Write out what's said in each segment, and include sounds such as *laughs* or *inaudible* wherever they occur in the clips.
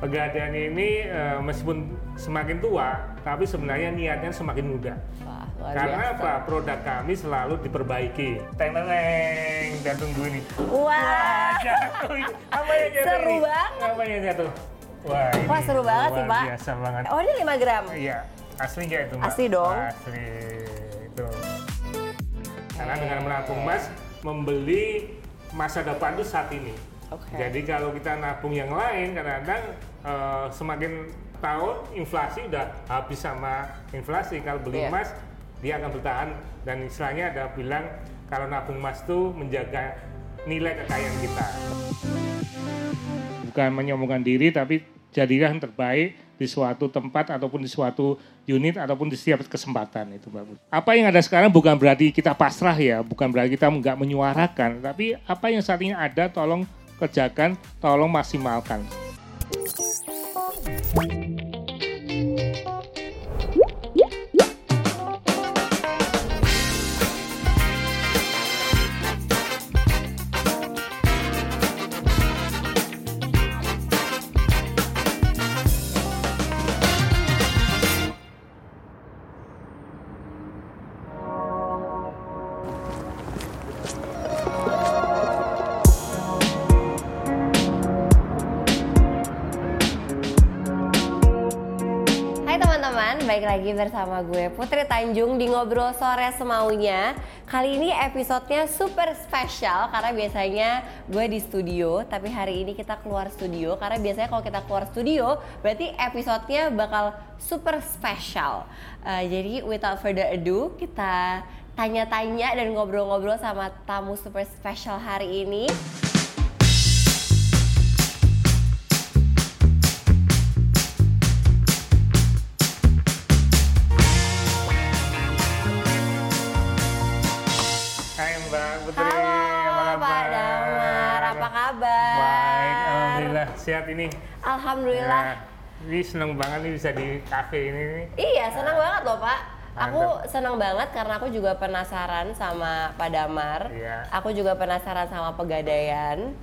Pegadaian ini eh, meskipun semakin tua, tapi sebenarnya niatnya semakin muda. Wah, luar Karena biasa. apa? Produk kami selalu diperbaiki. Teng teng dan tunggu ini. Wah, jatuh ini. Apa yang jatuh Seru ini? banget. Apa yang jatuh? Wah, ini Wah, seru banget sih, Pak. Biasa banget. oh ini 5 gram. Iya, asli nggak itu, Mbak? Asli dong. Asli. Itu. Karena dengan menabung emas, membeli masa depan itu saat ini. Oke. Jadi kalau kita nabung yang lain, kadang-kadang eh, semakin tahun inflasi udah habis sama inflasi. Kalau beli Iya. emas, dia akan bertahan. Dan istilahnya ada bilang kalau nabung emas itu menjaga nilai kekayaan kita. Bukan menyombongkan diri, tapi jadilah yang terbaik di suatu tempat ataupun di suatu unit ataupun di setiap kesempatan itu Mbak Putri. Apa yang ada sekarang bukan berarti kita pasrah ya, bukan berarti kita nggak menyuarakan, tapi apa yang saat ini ada tolong kerjakan, tolong maksimalkan. Lagi bersama gue Putri Tanjung di Ngobrol Sore Semaunya. Kali ini episodenya super spesial karena biasanya gue di studio Tapi hari ini kita keluar studio. Karena biasanya kalau kita keluar studio berarti episodenya bakal super spesial. Eh, Jadi without further ado kita tanya-tanya dan ngobrol-ngobrol sama tamu super spesial hari ini sehat ini. Alhamdulillah. Nah, ini seneng banget nih bisa di kafe ini nih. Iya, senang banget loh Pak. Aku Mantap. senang banget karena aku juga penasaran sama Pak Damar. Iya. Aku juga penasaran sama Pegadaian.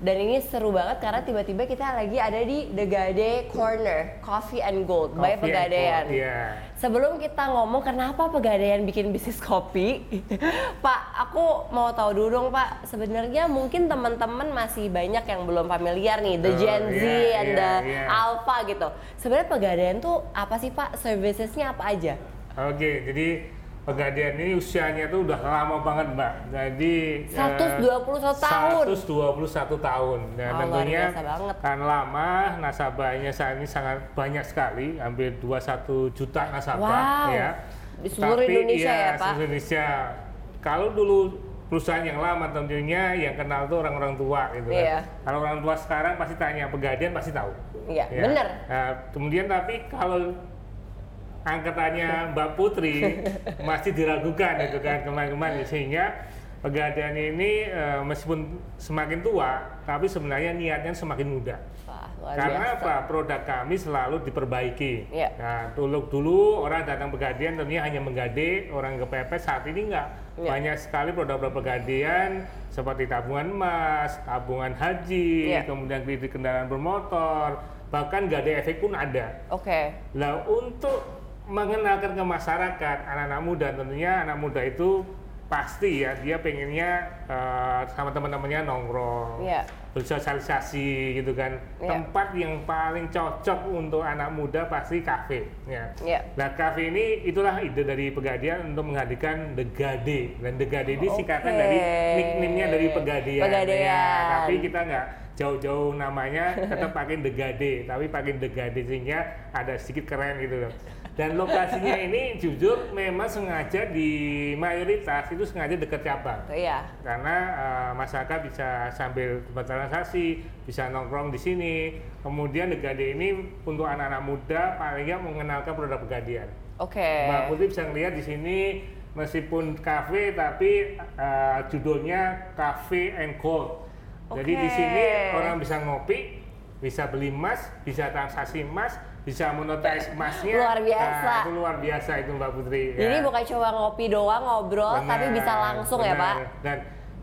Dan ini seru banget karena tiba-tiba kita lagi ada di The Gade Corner Coffee and Gold by Coffee and Pegadaian. Gold, Iya. Sebelum kita ngomong kenapa Pegadaian bikin bisnis kopi, *laughs* Pak, aku mau tahu dulu dong Pak. Sebenarnya mungkin teman-teman masih banyak yang belum familiar nih, the Oh, Gen Z iya, and iya, the iya. Alpha gitu. Sebenarnya Pegadaian tuh apa sih Pak? Servicesnya apa aja? Oke, jadi Pegadaian ini usianya tuh udah lama banget Mbak. Jadi eh, 121 tahun. 121 tahun. Dan Oh, luar tentunya biasa banget. kan lama nasabahnya saat ini sangat banyak sekali, hampir 21 juta nasabah Wow. ya. Di seluruh Indonesia ya, Pak? seluruh Indonesia. Kalau dulu perusahaan yang lama tentunya yang kenal tuh orang-orang tua gitu kan. Iya. Kalau orang tua sekarang pasti tanya Pegadaian pasti tahu. Iya, Ya. bener. Nah, kemudian tapi kalau angkatannya Mbak Putri *laughs* masih diragukan itu kan kemarin-kemarin sehingga Pegadaian ini eh, meskipun semakin tua tapi sebenarnya niatnya semakin muda. Wah, luar Karena biasa. apa? Produk kami selalu diperbaiki. Iya. Nah, dulu dulu orang datang Pegadaian tentunya hanya menggade, orang kepepet saat ini enggak. Iya. Banyak sekali produk-produk Pegadaian seperti tabungan emas, tabungan haji, Iya. kemudian kredit kendaraan bermotor, bahkan gade efek pun ada. Oke. Nah, untuk mengenalkan ke masyarakat anak-anak muda tentunya anak muda itu pasti ya dia pengennya eh, sama teman-temannya nongkrong Iya. bersosialisasi gitu kan Iya. tempat yang paling cocok untuk anak muda pasti kafe ya Iya. nah kafe ini itulah ide dari Pegadian untuk menghadirkan The Gade dan The Gade ini singkatan Oke. dari nickname-nya dari Pegadian Pegadaian. Ya, tapi kita nggak jauh-jauh namanya tetap pakai The Gade tapi pakai The Gade sehingga ada sedikit keren gitu loh dan lokasinya ini jujur memang sengaja di mayoritas itu sengaja dekat cabang Tuh ya. karena eh, masyarakat bisa sambil bertransaksi, bisa nongkrong di sini. Kemudian Negade ini untuk anak-anak muda paling nggak mengenalkan produk Pegadian. Oke. Mbak Putri bisa lihat di sini meskipun kafe tapi eh, judulnya Cafe and Gold. Jadi di sini orang bisa ngopi, bisa beli emas, bisa transaksi emas, bisa monetize emasnya. Luar biasa. Nah, itu luar biasa itu Mbak Putri. Jadi ya. bukan cuma ngopi doang ngobrol, tapi Benar, bisa langsung ya benar. Pak. Dan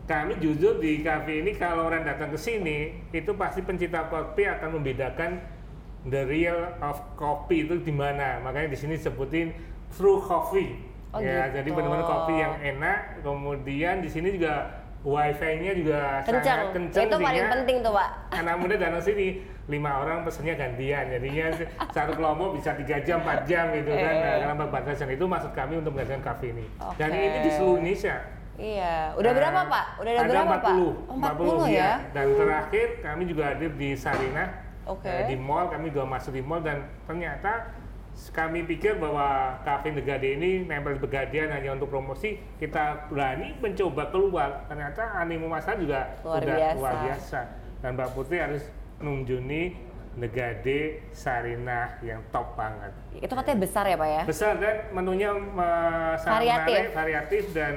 kami jujur di kafe ini kalau orang datang ke sini itu pasti pencinta kopi akan membedakan the real of coffee itu di mana. Makanya di sini sebutin true coffee. Oh, ya, gitu. jadi benar-benar kopi yang enak. Kemudian di sini juga wifi-nya juga Kencang. sangat kencang. Itu paling penting tuh, Pak. Anak muda datang sini lima orang pesennya gantian, jadinya *laughs* satu kelompok bisa tiga jam, 4 jam gitu kan. Eh. Nah, karena pembatasan itu maksud kami untuk mengadakan kafe ini. Dan Oke. ini di seluruh Indonesia. Iya. Udah Nah, berapa, Pak? Udah ada, ada berapa, 40, Pak? Oh, 40, ya. Dan terakhir kami juga hadir di Sarinah. Oke. eh, di mall, kami juga masuk di mall dan ternyata kami pikir bahwa Cafe Negade ini nempel di Pegadaian hanya untuk promosi, kita berani mencoba keluar. Ternyata animo masyarakat juga Luar sudah biasa. luar biasa. Dan Mbak Putri harus mengunjungi Negade Sarinah yang top banget. Itu katanya besar ya, Pak ya? Besar dan menunya sangat Variatif. menarik, variatif dan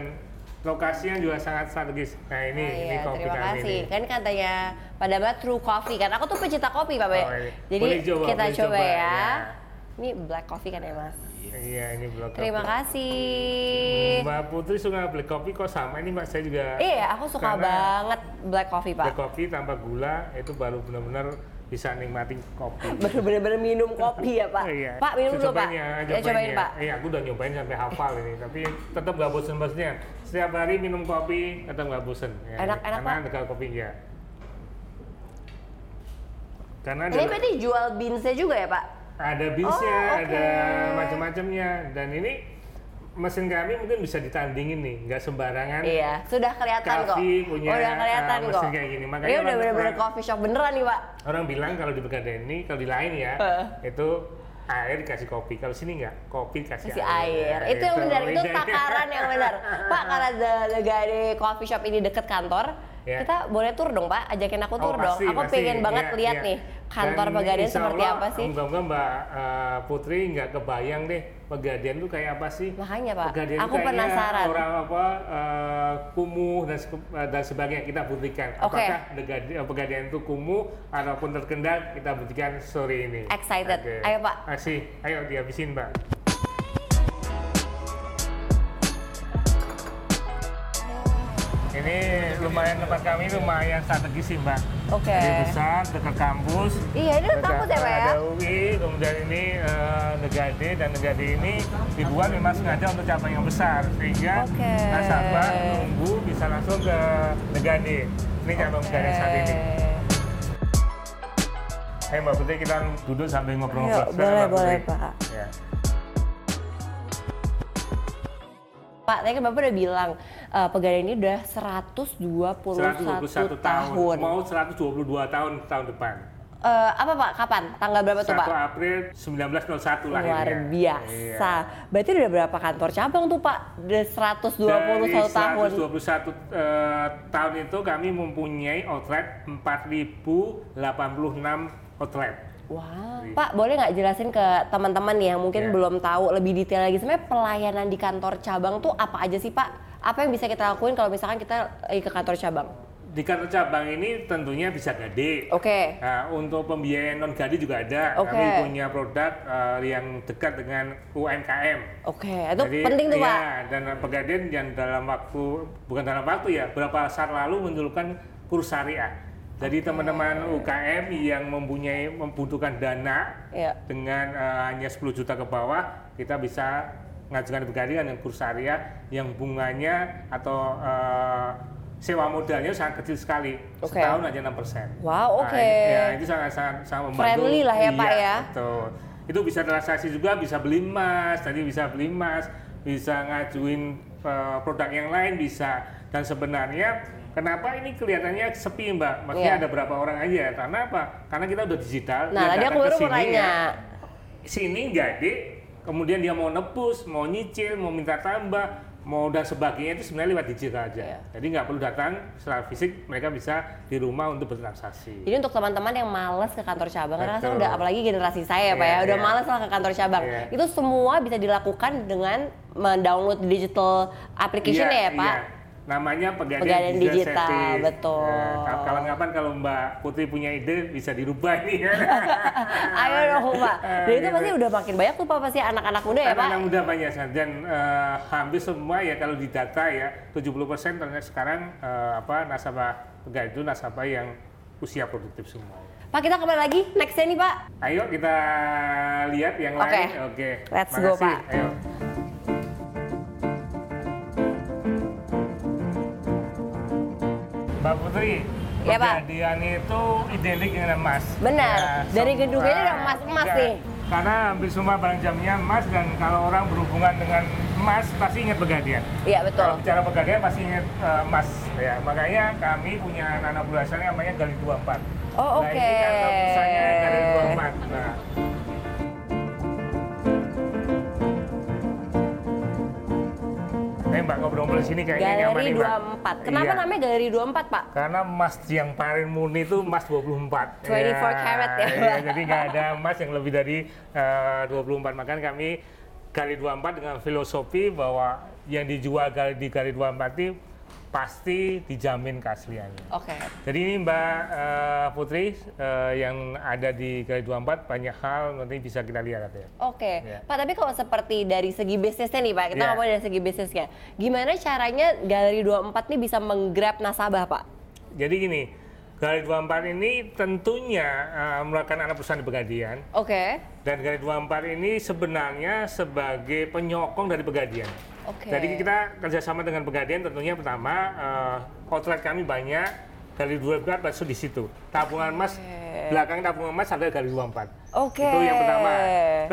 lokasinya juga sangat strategis. Nah ini, ini iya, kopi terima kasih. ini. Kan katanya pada Mbak True Coffee kan. Aku tuh pecinta kopi, Pak. Be. Oh, iya. Jadi Boleh coba, kita coba, coba, ya. ya. Ini black coffee kan ya, Mas? Iya ini blok Terima kopi. kasih. Mbak Putri suka black coffee kok sama ini Mbak saya juga. Iya, aku suka Karena banget black coffee, Pak. Black coffee tanpa gula itu baru benar-benar bisa nikmatin kopi. *laughs* Baru bener-bener minum kopi ya, Pak. Iya. Pak, minum dulu, Pak. Cobain ya, Ya, cobain, Pak. Iya, aku udah nyobain sampai hafal ini, tapi tetap nggak bosen-bosennya. Setiap hari minum kopi tetap nggak bosen. Ya. Enak- enak, Karena Pak. dekat kopi ya. Karena Ini berarti jual beansnya juga ya, Pak? Ada bisnya, Oh, oke. ada macam-macamnya, dan ini mesin kami mungkin bisa ditandingin nih, nggak sembarangan. Iya, sudah kelihatan kok. Punya, udah kelihatan uh, kok. mesin kayak gini. Makanya Ini udah bener-bener coffee shop beneran nih, Pak. Orang bilang kalau di Pegadaian ini, kalau di lain ya, Heeh. itu air dikasih kopi. Kalau sini nggak, kopi dikasih Kasih air. Ya, Itu yang benar, itu takaran yang benar. *laughs* Pak, The Legade Coffee Shop ini deket kantor, Ya. kita boleh tur dong, Pak. Ajakin aku tur Oh, dong. Aku pasti. pengen banget Iya, lihat iya. nih kantor Dan Pegadaian seperti Allah, apa sih. Moga-moga Mbak uh, Putri nggak kebayang deh Pegadaian tuh kayak apa sih? Makanya, Pak. Pegadaian tuh Aku penasaran. Orang apa uh, kumuh dan uh, dan sebagainya kita buktikan. Oke. Apakah Pegadaian itu kumuh ataupun terkendal kita buktikan sore ini. Excited. Oke. Ayo, Pak. Asih, ayo dihabisin Mbak. Ini lumayan tempat kami lumayan strategis sih Mbak. Oke. Jadi besar, dekat kampus. Iya, ini Dekat- kampus ya, Pak ya? Ada UI, kemudian ini eh, Negade dan Negade ini dibuat memang sengaja untuk cabang yang besar sehingga Oke. nasabah nunggu bisa langsung ke Negade. Ini cabang Negade saat ini. Ayo Mbak Putri kita duduk sambil ngobrol-ngobrol. Boleh, Mbak boleh, Pak. Ya. Pak, tadi kan Bapak udah bilang eh, Pegadaian ini udah 121, 121 tahun. Mau 122 tahun tahun depan. Eh, apa Pak? Kapan? Tanggal berapa tuh 1 Pak? April 1901 lahirnya. Luar biasa. Iya. Berarti udah berapa kantor cabang tuh Pak? Udah 121 Dari tahun. 121 eh, tahun itu kami mempunyai outlet 4086 outlet. Wah, Iya. Pak boleh nggak jelasin ke teman-teman yang mungkin Iya. belum tahu lebih detail lagi sebenarnya pelayanan di kantor cabang tuh apa aja sih Pak? Apa yang bisa kita lakuin kalau misalkan kita lagi ke kantor cabang? Di kantor cabang ini tentunya bisa gade. Oke. Nah, untuk pembiayaan non gade juga ada. Oke. Kami punya produk eh, yang dekat dengan UMKM. Oke, itu Jadi, penting tuh iya, Pak. Dan Pegadaian yang dalam waktu bukan dalam waktu ya, beberapa saat lalu menunjukkan kurs syariah. Jadi teman-teman UKM yang mempunyai membutuhkan dana Iya. dengan eh, hanya 10 juta ke bawah, kita bisa mengajukan Pegadaian dengan kurs syariah yang bunganya atau eh, sewa modalnya sangat kecil sekali. Oke. Setahun aja 6%. Wow, oke. ya, itu sangat sangat sangat membantu. Friendly lah ya, Pak, Iya, ya. Betul. Itu bisa transaksi juga, bisa beli emas, tadi bisa beli emas, bisa ngajuin eh, produk yang lain bisa. Dan sebenarnya kenapa ini kelihatannya sepi Mbak? Maksudnya Iya. ada berapa orang aja? Karena apa? Karena kita udah digital. Nah, dia tadi aku baru mau sini nanya. ya, sini jadi kemudian dia mau nebus, mau nyicil, mau minta tambah, mau dan sebagainya itu sebenarnya lewat digital aja. Iya. Jadi nggak perlu datang secara fisik, mereka bisa di rumah untuk bertransaksi. Jadi untuk teman-teman yang males ke kantor cabang, karena kan Betul. udah apalagi generasi saya ya Pak ya, Iya, udah iya. males lah ke kantor cabang. Iya. Itu semua bisa dilakukan dengan mendownload digital application Iya, ya Pak? iya. Namanya pegadaian, Pegadaian digital, Service. betul. Ya, kapan-kapan kalau Mbak Putri punya ide bisa dirubah nih. *laughs* Ayo dong Pak. *laughs* Dan itu Gitu. pasti udah makin banyak tuh Pak pasti anak-anak muda ya Pak? Anak muda banyak dan eh, hampir semua ya kalau di data ya 70% ternyata sekarang eh, apa nasabah pegadaian itu nasabah yang usia produktif semua. Pak kita kembali lagi nextnya nih Pak. Ayo kita lihat yang Oke. lain. Oke. Let's go, Makasih. Pak. Ayo. Mbak Putri, Iya, Pak. kejadian itu identik dengan emas. Benar. Dari semua- gedungnya udah emas-emas Iya. nih. Karena hampir semua barang jamnya emas dan kalau orang berhubungan dengan emas pasti ingat Pegadian. Iya betul. Kalau bicara Pegadian pasti ingat eh, emas. Ya, makanya kami punya anak bulan namanya Gali 24. Oh, Nah, oke. ini kan pusatnya Gali 24. Nah, Eh Mbak ngobrol-ngobrol sini kayaknya nyaman Galeri nih Mbak. 24. Kenapa Iya. namanya Galeri 24 Pak? Karena emas yang paling murni itu emas 24. 24 karat ya, iya, jadi nggak ada emas yang lebih dari eh, 24. Makanya kami kali 24 dengan filosofi bahwa yang dijual di kali 24 itu pasti dijamin keasliannya. Oke. Jadi ini Mbak eh, Putri eh, yang ada di kali 24 banyak hal nanti bisa kita lihat ya. Oke, Iya. Pak. Tapi kalau seperti dari segi bisnisnya nih, Pak, kita Iya. ngomong dari segi bisnisnya. Gimana caranya Galeri 24 nih bisa menggrab nasabah, Pak? Jadi gini, Gali 24 ini tentunya eh, merupakan anak perusahaan di Pegadian. Oke. Dan Gali 24 ini sebenarnya sebagai penyokong dari Pegadian. Oke. Jadi kita kerjasama dengan Pegadian tentunya pertama eh, outlet kami banyak Gali 24 masuk di situ. Tabungan emas belakang tabungan emas ada Gali 24. Oke. Itu yang pertama.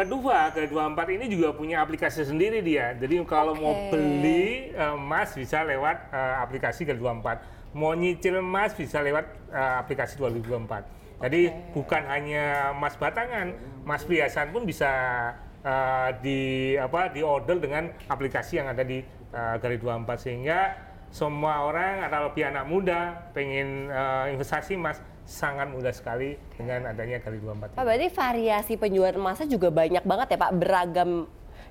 Kedua, Gali 24 ini juga punya aplikasi sendiri dia. Jadi kalau mau Oke. beli eh, emas bisa lewat eh, aplikasi Gali 24. Mau nyicil emas bisa lewat eh, aplikasi 2024. Jadi bukan hanya emas batangan, emas perhiasan pun bisa eh, di apa di order dengan aplikasi yang ada di eh, Gali 24 sehingga semua orang atau lebih anak muda pengen eh, investasi emas sangat mudah sekali dengan adanya Gali 24. Pak, berarti variasi penjualan emasnya juga banyak banget ya, Pak? Beragam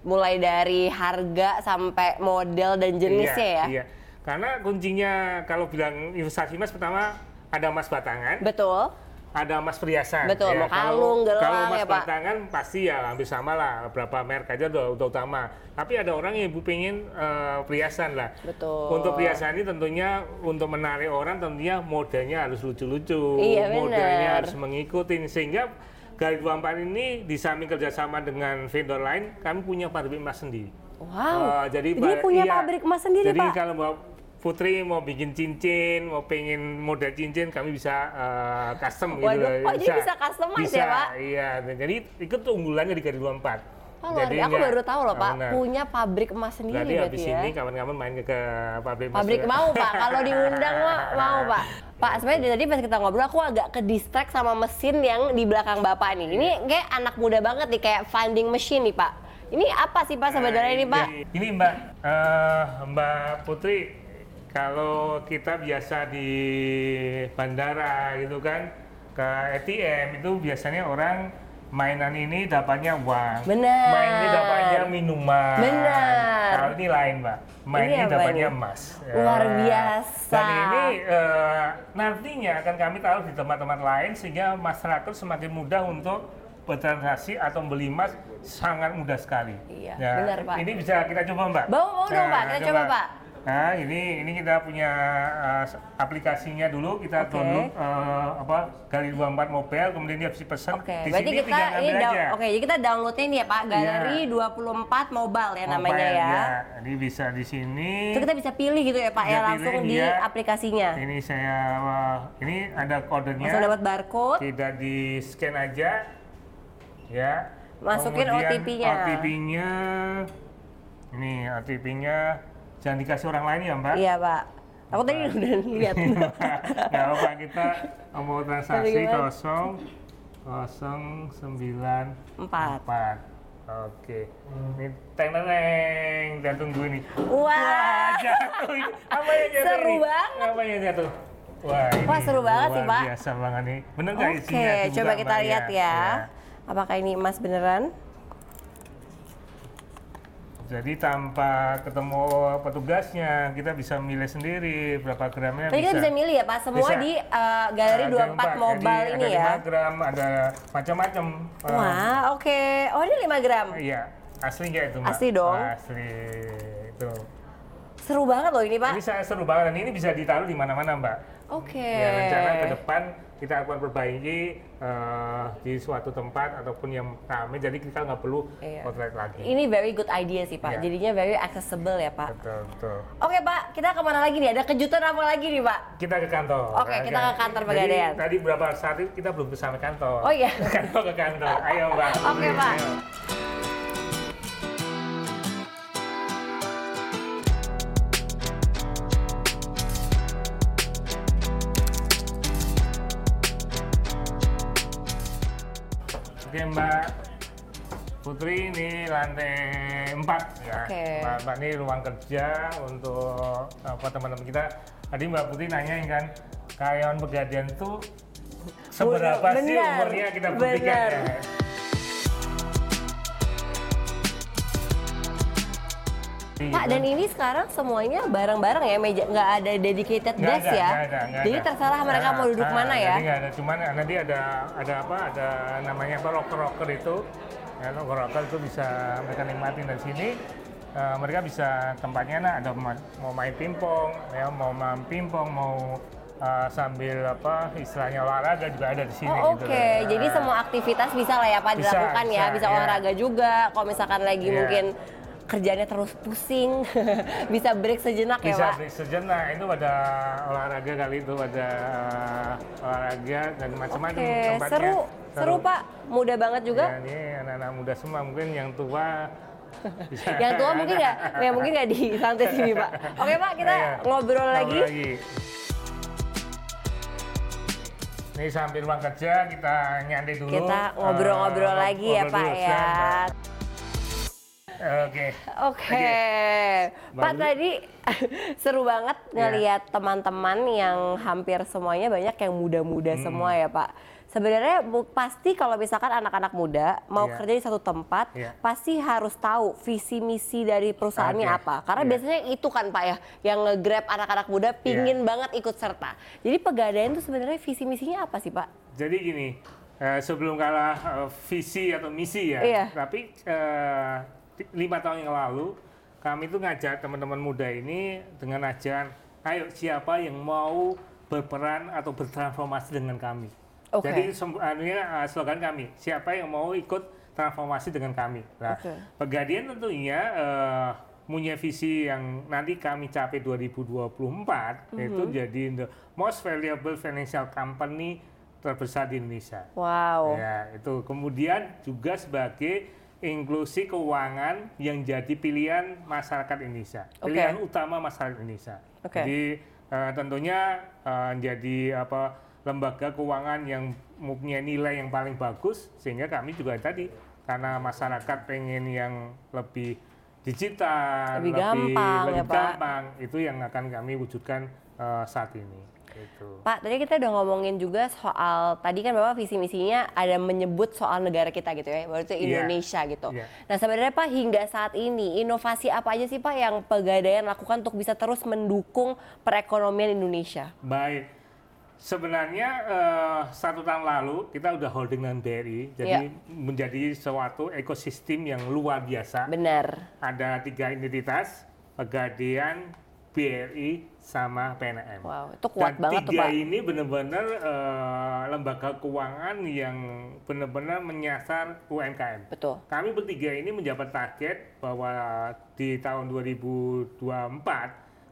mulai dari harga sampai model dan jenisnya iya, ya? Iya. Karena kuncinya kalau bilang investasi emas pertama ada emas batangan, Betul. ada emas perhiasan. Betul, mau kalau- kalung, gelang Kalau emas ya, Pak. batangan pasti ya hampir sama lah, berapa merek aja udah, udah utama. Tapi ada orang yang ibu pengen eh, perhiasan lah. Betul. Untuk perhiasan ini tentunya untuk menarik orang tentunya modelnya harus lucu-lucu, Iya, harus mengikuti sehingga Gali 24 ini di samping kerjasama dengan vendor lain, kami punya pabrik emas sendiri. Wow. Eh, jadi Dia punya iya. pabrik emas sendiri, Jadi Pak? kalau Mbak Putri mau bikin cincin, mau pengen model cincin, kami bisa eh, custom gitu. Waduh, loh. oh, jadi bisa customize Bisa, ya, Pak? Iya, jadi itu unggulannya di Gali 24. Oh, Jadi. Aku baru tahu loh, Pak. benar. Punya pabrik emas sendiri Berarti berarti, habis ya? ini kawan-kawan main ke, ke pabrik emas Pabrik juga. mau pak, kalau diundang *laughs* mah mau pak. Pak, sebenarnya tadi pas kita ngobrol aku agak ke distract sama mesin yang di belakang bapak nih. Ini kayak anak muda banget nih, kayak funding machine nih pak. Ini apa sih pak sebenarnya ini pak? Jadi, Ini Mbak, eh, Mbak Putri, kalau kita biasa di bandara gitu kan, ke ATM itu biasanya orang mainan ini dapatnya uang. Benar. Main ini dapatnya minuman. Benar. Kalau ini lain Mbak, main Ini ini apa dapatnya emas. Luar Ya. biasa. Dan ini eh, nantinya akan kami taruh di tempat-tempat lain sehingga masyarakat semakin mudah untuk bertransaksi atau beli emas sangat mudah sekali. Iya, Ya, benar, Pak. Ini bisa kita coba Mbak. Mau, mau dong, Pak. Kita coba, Pak. Nah, ini ini kita punya uh, aplikasinya dulu kita Oke. download uh, apa Gali 24 mobile kemudian dia bisa pesan Oke, di berarti sini kita ini aja. oke, jadi kita downloadnya ini ya Pak, Galeri 24 Mobile ya namanya Mobile, ya. Jadi bisa di sini. Itu kita bisa pilih gitu ya Pak ya Bisa langsung pilih, di iya. aplikasinya. Ini saya wah, ini ada kodenya. Langsung dapat barcode. Tidak di scan aja. Ya. Masukin OTP-nya. OTP-nya. Ini OTP-nya jangan dikasih orang lain ya, Mbak. Iya Pak. Aku tadi udah lihat. *laughs* Nggak apa kita mau transaksi kosong kosong sembilan Empat. empat. Oke. Ini teng teng dan tunggu ini. Wah. jatuh ini. Apa yang jatuh Seru ini? banget. Apa yang jatuh? Wah, ini Wah, seru banget sih, Pak. biasa banget nih. Bener nggak Oke, isinya? Dibuka, coba kita lihat ya. Apakah ini emas beneran? Jadi tanpa ketemu petugasnya, kita bisa milih sendiri berapa gramnya. Tadi kita bisa milih ya Pak, semua Bisa. di uh, Galeri Ada 24 empat, Mobile jadi ini ada ya. 5 gram, ada macam-macam. Eh, Wah, oke. Oh, ini 5 gram. Iya, asli nggak itu Mbak? Asli dong. Asli, itu. Seru banget loh ini Pak. Ini saya seru banget, dan ini bisa ditaruh di mana-mana Mbak. Oke. Ya, rencana ke depan kita akan perbaiki eh, di suatu tempat ataupun yang ramai, jadi kita nggak perlu Iya. outlet lagi. Ini very good idea sih Pak. Iya. Jadinya very accessible ya Pak. Betul, betul. Oke Pak, kita ke mana lagi nih? Ada kejutan apa lagi nih Pak? Kita ke kantor. Oke, kita ke kantor Jadi, Pegadaian. Tadi beberapa saat kita belum sampai kantor. Oh iya. *laughs* kantor ke kantor. Ayo Mbak. Oke, Pak. Ayo. Mbak Putri ini lantai 4 ya. Oke. Mbak, Mbak ini ruang kerja untuk apa teman-teman kita. Tadi Mbak Putri nanyain kan karyawan pegadaian itu seberapa sih Benar, umurnya kita buktikan ya. Pak, dan ini sekarang semuanya bareng-bareng ya, meja nggak ada dedicated Nggak desk ada, ya. nggak ada, nggak Jadi ada. terserah mereka Nah, mau duduk nah, mana ya. Jadi nggak ada, cuman nanti ada ada apa? Ada namanya apa? Rocker rocker itu. Ya, rocker rocker itu bisa mereka nikmatin dari sini. Eh, mereka bisa tempatnya nah ada ma- mau main pingpong, ya mau main pingpong, mau eh, sambil apa istilahnya olahraga juga ada di sini. Oh, gitu Oke, loh. jadi Nah, semua aktivitas bisa lah ya Pak Bisa, dilakukan ya, bisa, bisa iya. olahraga juga. Kalau misalkan lagi Iya. mungkin kerjanya terus pusing, *laughs* bisa break sejenak ya bisa Pak. break sejenak itu ada olahraga kali itu ada eh, olahraga dan macam-macam Oke, tempatnya. seru, seru Pak, mudah banget juga. Ya, ini anak-anak muda semua mungkin yang tua *laughs* bisa. Yang tua mungkin nggak, ya mungkin nggak di santai sini Pak. Oke Pak, kita Iya. ngobrol lagi. Ini sambil ruang kerja kita nyantai dulu. Kita ngobrol-ngobrol Eh, lagi ya ngobrol Pak dulu, ya. Mbak. Oke. Oke, Pak tadi *laughs* seru banget Iya. ngelihat teman-teman yang hampir semuanya banyak yang muda-muda Hmm. semua ya Pak. Sebenarnya pasti kalau misalkan anak-anak muda mau Iya. kerja di satu tempat, Iya. pasti harus tahu visi misi dari perusahaannya Oke. apa. Karena Iya. biasanya itu kan Pak ya, yang nge-grab anak-anak muda pingin banget ikut serta. Jadi pegadaian itu sebenarnya visi misinya apa sih Pak? Jadi gini, eh, sebelum kalah eh, visi atau misi ya, Iya. tapi ti- lima tahun yang lalu kami tuh ngajak teman-teman muda ini dengan ajaran, ayo siapa yang mau berperan atau bertransformasi dengan kami. Oke. Jadi anunya, eh, slogan kami, siapa yang mau ikut transformasi dengan kami. Nah, Oke. Pegadaian tentunya eh, punya visi yang nanti kami capai 2024 Mhm. itu jadi the most valuable financial company terbesar di Indonesia. Wow. Ya, itu kemudian juga sebagai inklusi keuangan yang jadi pilihan masyarakat Indonesia, pilihan utama masyarakat Indonesia. Oke. Jadi eh, tentunya eh, jadi apa lembaga keuangan yang mempunyai nilai yang paling bagus sehingga kami juga tadi karena masyarakat pengen yang lebih digital, Lebih gampang lebih ya, Pak. gampang itu yang akan kami wujudkan eh, saat ini. Gitu. Pak, tadi kita udah ngomongin juga soal tadi kan Bapak visi misinya ada menyebut soal negara kita gitu ya, berarti Iya. Indonesia gitu. Iya. Nah sebenarnya Pak hingga saat ini inovasi apa aja sih Pak yang pegadaian lakukan untuk bisa terus mendukung perekonomian Indonesia? Baik, sebenarnya eh, satu tahun lalu kita udah holding dengan BRI, jadi Iya. menjadi suatu ekosistem yang luar biasa. Benar. Ada tiga identitas, Pegadaian, BRI, sama PNM. Wow, itu kuat Dan banget tuh tiga Pak. ini benar-benar eh, lembaga keuangan yang benar-benar menyasar UMKM. Betul. Kami bertiga ini menjabat target bahwa di tahun 2024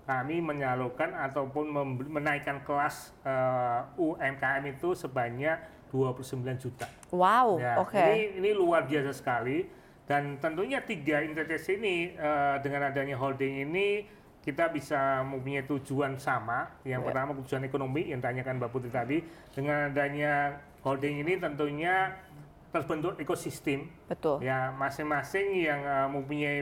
kami menyalurkan ataupun menaikkan kelas eh, UMKM itu sebanyak 29 juta. Wow, Ya, oke. ini ini luar biasa sekali dan tentunya tiga entitas ini eh, dengan adanya holding ini kita bisa mempunyai tujuan sama. Yang Ya. pertama tujuan ekonomi yang tanyakan Mbak Putri tadi. Dengan adanya holding ini tentunya terbentuk ekosistem Betul. ya masing-masing yang eh, mempunyai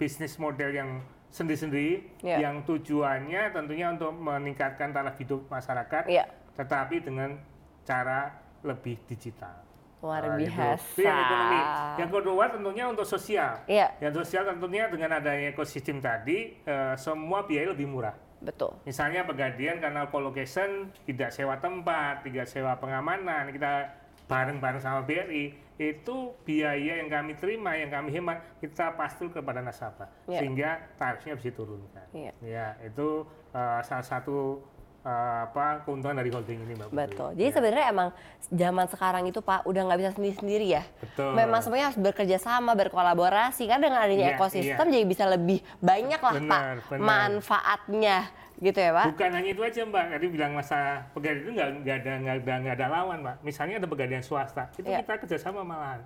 bisnis model yang sendiri-sendiri Ya. yang tujuannya tentunya untuk meningkatkan taraf hidup masyarakat Iya. tetapi dengan cara lebih digital. Luar Nah, biasa. Itu yang ekonomi. Yang kedua tentunya untuk sosial. Iya, Yang sosial tentunya dengan adanya ekosistem tadi eh, semua biaya lebih murah. betul. Misalnya Pegadaian karena co-location tidak sewa tempat, tidak sewa pengamanan, kita bareng-bareng sama BRI itu biaya yang kami terima, yang kami hemat kita pastul kepada nasabah Iya. sehingga tarifnya bisa diturunkan. Iya. Ya itu eh, salah satu uh, apa keuntungan dari holding ini Mbak Putri. Betul. Jadi Ya. sebenarnya emang zaman sekarang itu Pak udah nggak bisa sendiri-sendiri ya. Betul. Memang semuanya harus bekerja sama, berkolaborasi. Karena dengan adanya Iya, ekosistem jadi bisa lebih banyak lah Pak Benar, benar. manfaatnya gitu ya Pak. Bukan hanya itu aja Mbak, tadi bilang masa pegadaian itu nggak ada nggak ada nggak ada lawan Mbak. Misalnya ada pegadaian swasta, itu Iya. kita kerjasama malahan.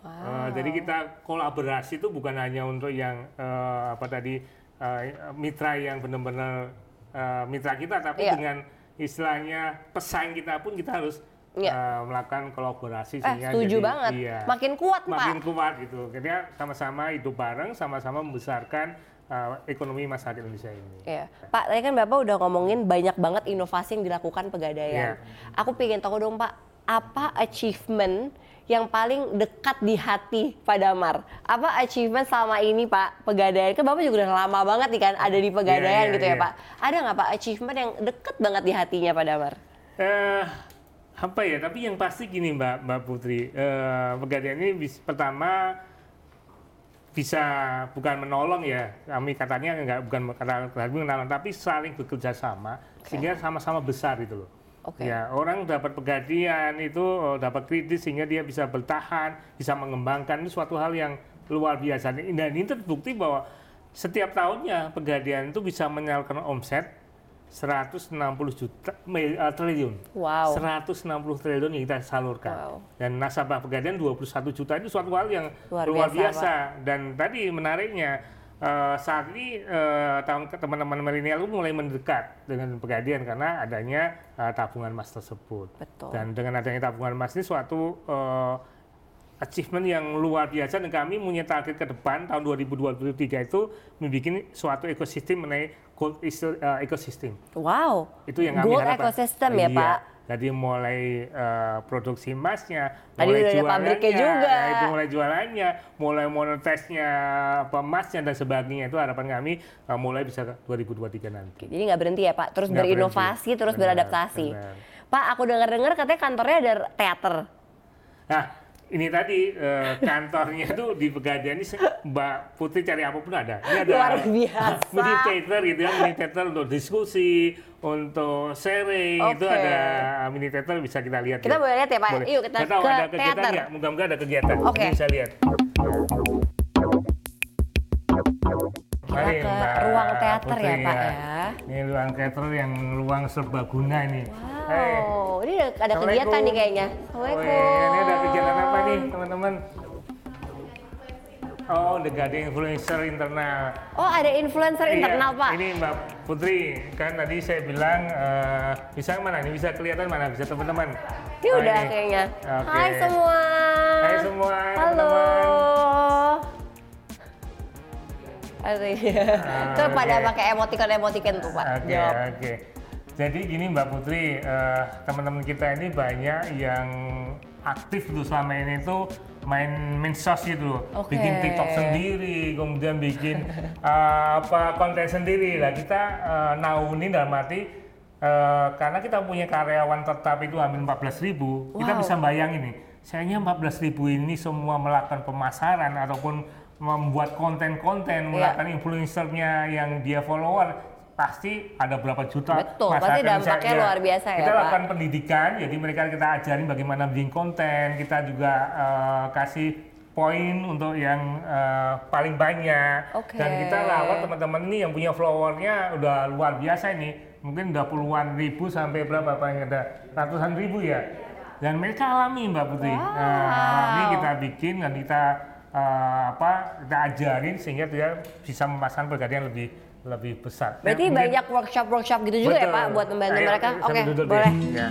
Wow. Eh, jadi kita kolaborasi itu bukan hanya untuk yang eh, apa tadi eh, mitra yang benar-benar eh, mitra kita, tapi Iya. dengan istilahnya pesaing kita pun kita harus Iya. eh, melakukan kolaborasi. Eh, sehingga setuju jadi- banget. Iya, Makin kuat makin Pak. kuat gitu. Jadi sama-sama hidup bareng, sama-sama membesarkan eh, ekonomi masyarakat Indonesia ini. Iya. Pak, tadi kan Bapak udah ngomongin banyak banget inovasi yang dilakukan pegadaian. Iya. Aku pengen tahu dong Pak, apa achievement yang paling dekat di hati Pak Damar? Apa achievement selama ini Pak pegadaian? Kan Bapak juga udah lama banget nih kan ada di pegadaian Iya, iya, gitu ya iya. Pak. Ada nggak Pak achievement yang deket banget di hatinya Pak Damar? Eh, apa ya? Tapi yang pasti gini Mbak Mbak Putri, eh, pegadaian ini bis- pertama bisa bukan menolong ya, kami katanya nggak bukan kata tapi saling bekerja sama sehingga sama-sama besar itu loh. Oke. Ya orang dapat pegadaian itu eh, dapat kredit sehingga dia bisa bertahan, bisa mengembangkan itu suatu hal yang luar biasa. Dan ini terbukti bahwa setiap tahunnya pegadaian itu bisa menyalurkan omset 160 juta mil- eh, triliun. Wow. 160 triliun yang kita salurkan. Wow. Dan nasabah pegadaian 21 juta itu suatu hal yang Luar luar, biasa, biasa. Dan tadi menariknya eh, saat ini eh, ke teman-teman milenial mulai mendekat dengan pegadaian karena adanya eh, tabungan emas tersebut. Betul. Dan dengan adanya tabungan emas ini suatu eh, achievement yang luar biasa dan kami punya target ke depan tahun 2023 itu membuat suatu ekosistem mengenai gold is- ecosystem Wow. itu yang kami Gold harapkan. ecosystem ya Iya. Pak. Jadi mulai eh, produksi emasnya, mulai jualannya, juga. ya, itu mulai jualannya, mulai monetisnya apa emasnya dan sebagainya itu harapan kami eh, mulai bisa ke 2023 nanti. Jadi nggak berhenti ya Pak, terus Nggak berinovasi, berhenti. terus Benar, beradaptasi. benar. Pak, aku dengar-dengar katanya kantornya ada teater. Nah, ini tadi eh, kantornya itu di Pegadaian ini Mbak Putri cari apa pun ada. Ini ada Luar biasa. mini theater gitu ya, mini theater untuk diskusi, untuk sharing itu Oke. ada mini theater bisa kita lihat. Kita ya. boleh lihat ya, Pak? Boleh. Yuk, kita tahu ke ada kegiatan teater. nggak? Moga-moga ada kegiatan. Ini bisa lihat. Kita ke ruang teater ya, Pak, ya. Ini ruang teater yang ruang serbaguna ini. Hey. Wow, ini ada, ada kegiatan nih kayaknya. Assalamualaikum. ini ada kegiatan apa nih, teman-teman? Oh, The Gading Influencer Internal. Oh, ada influencer Iya, internal, Pak. Ini Mbak Putri, kan tadi saya bilang eh, bisa mana? Ini bisa kelihatan mana? Bisa teman-teman. Ini Oh, udah ini. kayaknya. Oke. Hai semua. Hai semua, Halo. teman-teman. Tuh oke. pada pakai emoticon-emoticon tuh, Pak. Oke, Jawab. oke. Jadi gini Mbak Putri, eh, teman-teman kita ini banyak yang aktif tuh selama ini tuh main mensos gitu loh. Oke. Bikin TikTok sendiri, kemudian bikin *laughs* eh, apa konten sendiri. Lah kita eh, naungin dalam arti eh, karena kita punya karyawan tetap itu hampir 14.000 ribu, kita Wow. bisa bayangin nih, sayangnya 14.000 ribu ini semua melakukan pemasaran ataupun membuat konten-konten, melakukan influencernya yang dia follower, pasti ada berapa juta Betul, masyarakat pasti dampaknya Ya, luar biasa ya, Kita Pak. lakukan pendidikan, jadi mereka kita ajarin bagaimana bikin konten, kita juga eh, kasih poin untuk yang eh, paling banyak. Oke. Dan kita rawat teman-teman ini yang punya followernya udah luar biasa ini, mungkin udah puluhan ribu sampai berapa paling ada ratusan ribu ya. Dan mereka alami Mbak Putri, Wow. Nah, alami kita bikin dan kita eh, apa kita ajarin sehingga dia bisa memasang pegadaian lebih lebih besar. Berarti kemudian- banyak workshop-workshop gitu juga ya, Betul. Pak, buat membantu Ayo, mereka? Oke, deh. boleh. Ya.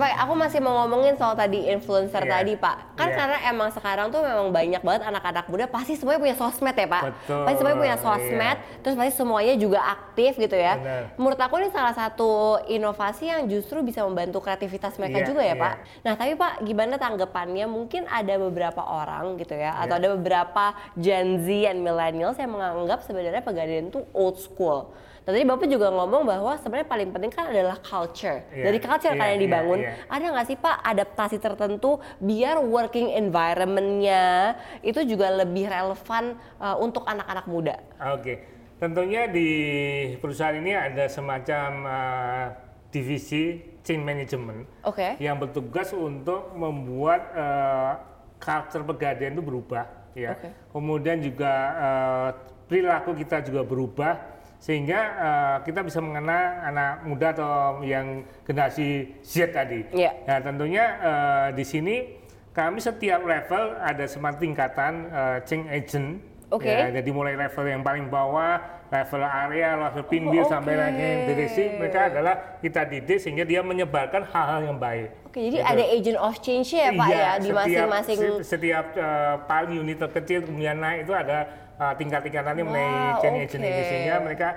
Pak, aku masih mau ngomongin soal tadi influencer Iya. tadi Pak. Kan Iya. karena emang sekarang tuh memang banyak banget anak-anak muda pasti semuanya punya sosmed ya Pak. Betul, Pasti semuanya punya iya. sosmed, terus pasti semuanya juga aktif gitu ya. Benar. Menurut aku ini salah satu inovasi yang justru bisa membantu kreativitas mereka Iya, juga ya iya. Pak. Nah tapi Pak, gimana tanggapannya? Mungkin ada beberapa orang gitu ya, atau Iya. ada beberapa Gen Z and millennials yang menganggap sebenarnya pegadaian itu old school. Dan tadi Bapak juga ngomong bahwa sebenarnya paling penting kan adalah culture. Iya, Dari culture kan iya, yang dibangun. iya, iya. Ada nggak sih Pak adaptasi tertentu biar working environment-nya itu juga lebih relevan uh, untuk anak-anak muda? Oke, tentunya di perusahaan ini ada semacam uh, divisi change management Oke. yang bertugas untuk membuat uh, culture pegadaian itu berubah, ya. Oke. Kemudian juga uh, perilaku kita juga berubah sehingga uh, kita bisa mengenal anak muda atau yang generasi Z tadi. Iya. Nah, tentunya uh, di sini kami setiap level ada semacam tingkatan uh, change agent. Oke. Ya, jadi mulai level yang paling bawah, level area, level pinggir Oh, sampai oke. lagi direksi, mereka adalah kita didik sehingga dia menyebarkan hal-hal yang baik. Oke, jadi Gitu. ada agent of change ya Pak Iya, ya di setiap- masing-masing. se- Setiap uh, paling unit terkecil kemudian naik itu ada uh, tingkat-tingkatannya mengenai Wah, change oke. agent ini sehingga mereka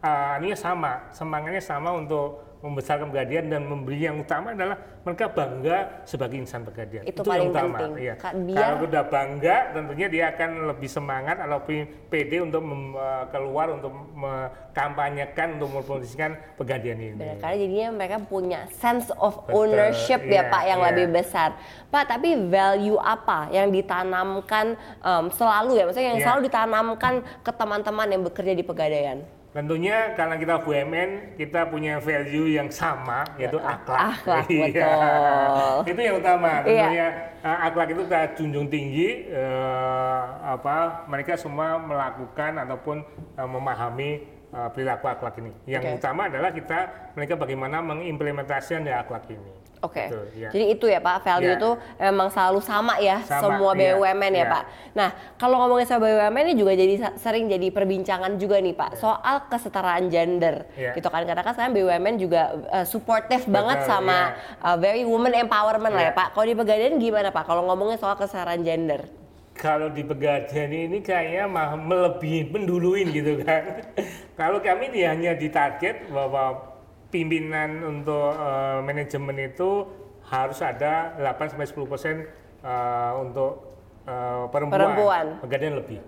uh, ini sama, semangatnya sama untuk membesarkan pegadian dan memberi yang utama adalah mereka bangga sebagai insan pegadian. Itu yang paling utama. penting. Iya. Ka- biar- Kalau udah bangga, tentunya dia akan lebih semangat atau pede untuk mem- uh, keluar untuk mengkampanyekan untuk mempromosikan pegadian ini. Benar, karena jadinya mereka punya sense of Betul, ownership ya iya, Pak yang iya. lebih besar. Pak, tapi value apa yang ditanamkan em, selalu ya, maksudnya yang Iya. selalu ditanamkan ke teman-teman yang bekerja di pegadaian? Tentunya karena kita BUMN, kita punya value yang sama, yaitu akhlak. Akhlak, *laughs* Iya. betul. itu yang utama. Iya. Tentunya uh, akhlak itu kita junjung tinggi. uh, apa mereka semua melakukan ataupun uh, memahami uh, perilaku akhlak ini. Yang utama adalah kita mereka bagaimana mengimplementasikan dari akhlak ini. Oke, Betul, iya. jadi itu ya Pak, value Iya. itu emang selalu sama ya Sama, semua iya, BUMN ya iya. Pak. Nah, kalau ngomongin soal BUMN ini juga jadi sering jadi perbincangan juga nih Pak soal kesetaraan gender. Iya. Gitu kan karena kan sekarang BUMN juga uh, supportive banget Betul, sama iya. uh, very woman empowerment lah ya Iya. Pak. Kalau di Pegadaian gimana Pak? Kalau ngomongin soal kesetaraan gender? Kalau di Pegadaian ini kayaknya mah melebihi, menduluin gitu kan. *laughs* Kalau kami hanya ditarget bahwa pimpinan untuk eh, manajemen itu harus ada 8 sampai 10 persen eh, untuk eh, perempuan. Perempuan. Pegadaian lebih.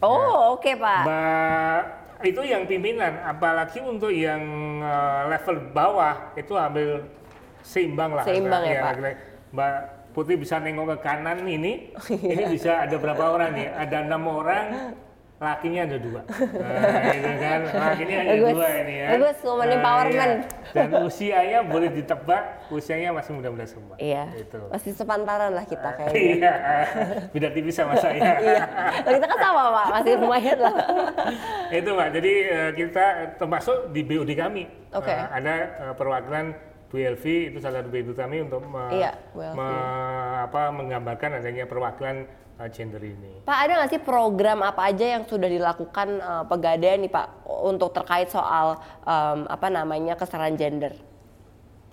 Oh, oke Pak. Mbak itu yang pimpinan, apalagi untuk yang eh, level bawah itu hampir seimbang lah. Seimbang ya, Pak. kira- Mbak Putri bisa nengok ke kanan ini, *laughs* ini bisa ada berapa orang nih? Ada enam orang, lakinya ada dua. *laughs* Nah, itu kan, lakinya ada Bagus. dua ini ya. Bagus, woman Nah, empowerment. iya. Dan usianya boleh ditebak, usianya masih muda-muda semua. Iya. Itu. Masih sepantaran lah kita kayaknya. Iya, beda tipis sama saya. *laughs* iya. Loh, kita kan sama Pak, masih lumayan lah. *laughs* itu mbak jadi eh, kita termasuk di BUD kami Oke. Eh, ada eh, perwakilan BLV itu salah satu BUD kami untuk me- Iya, me- apa, menggambarkan adanya perwakilan gender ini. Pak ada nggak sih program apa aja yang sudah dilakukan uh, pegadaian nih Pak untuk terkait soal um, apa namanya kesetaraan gender?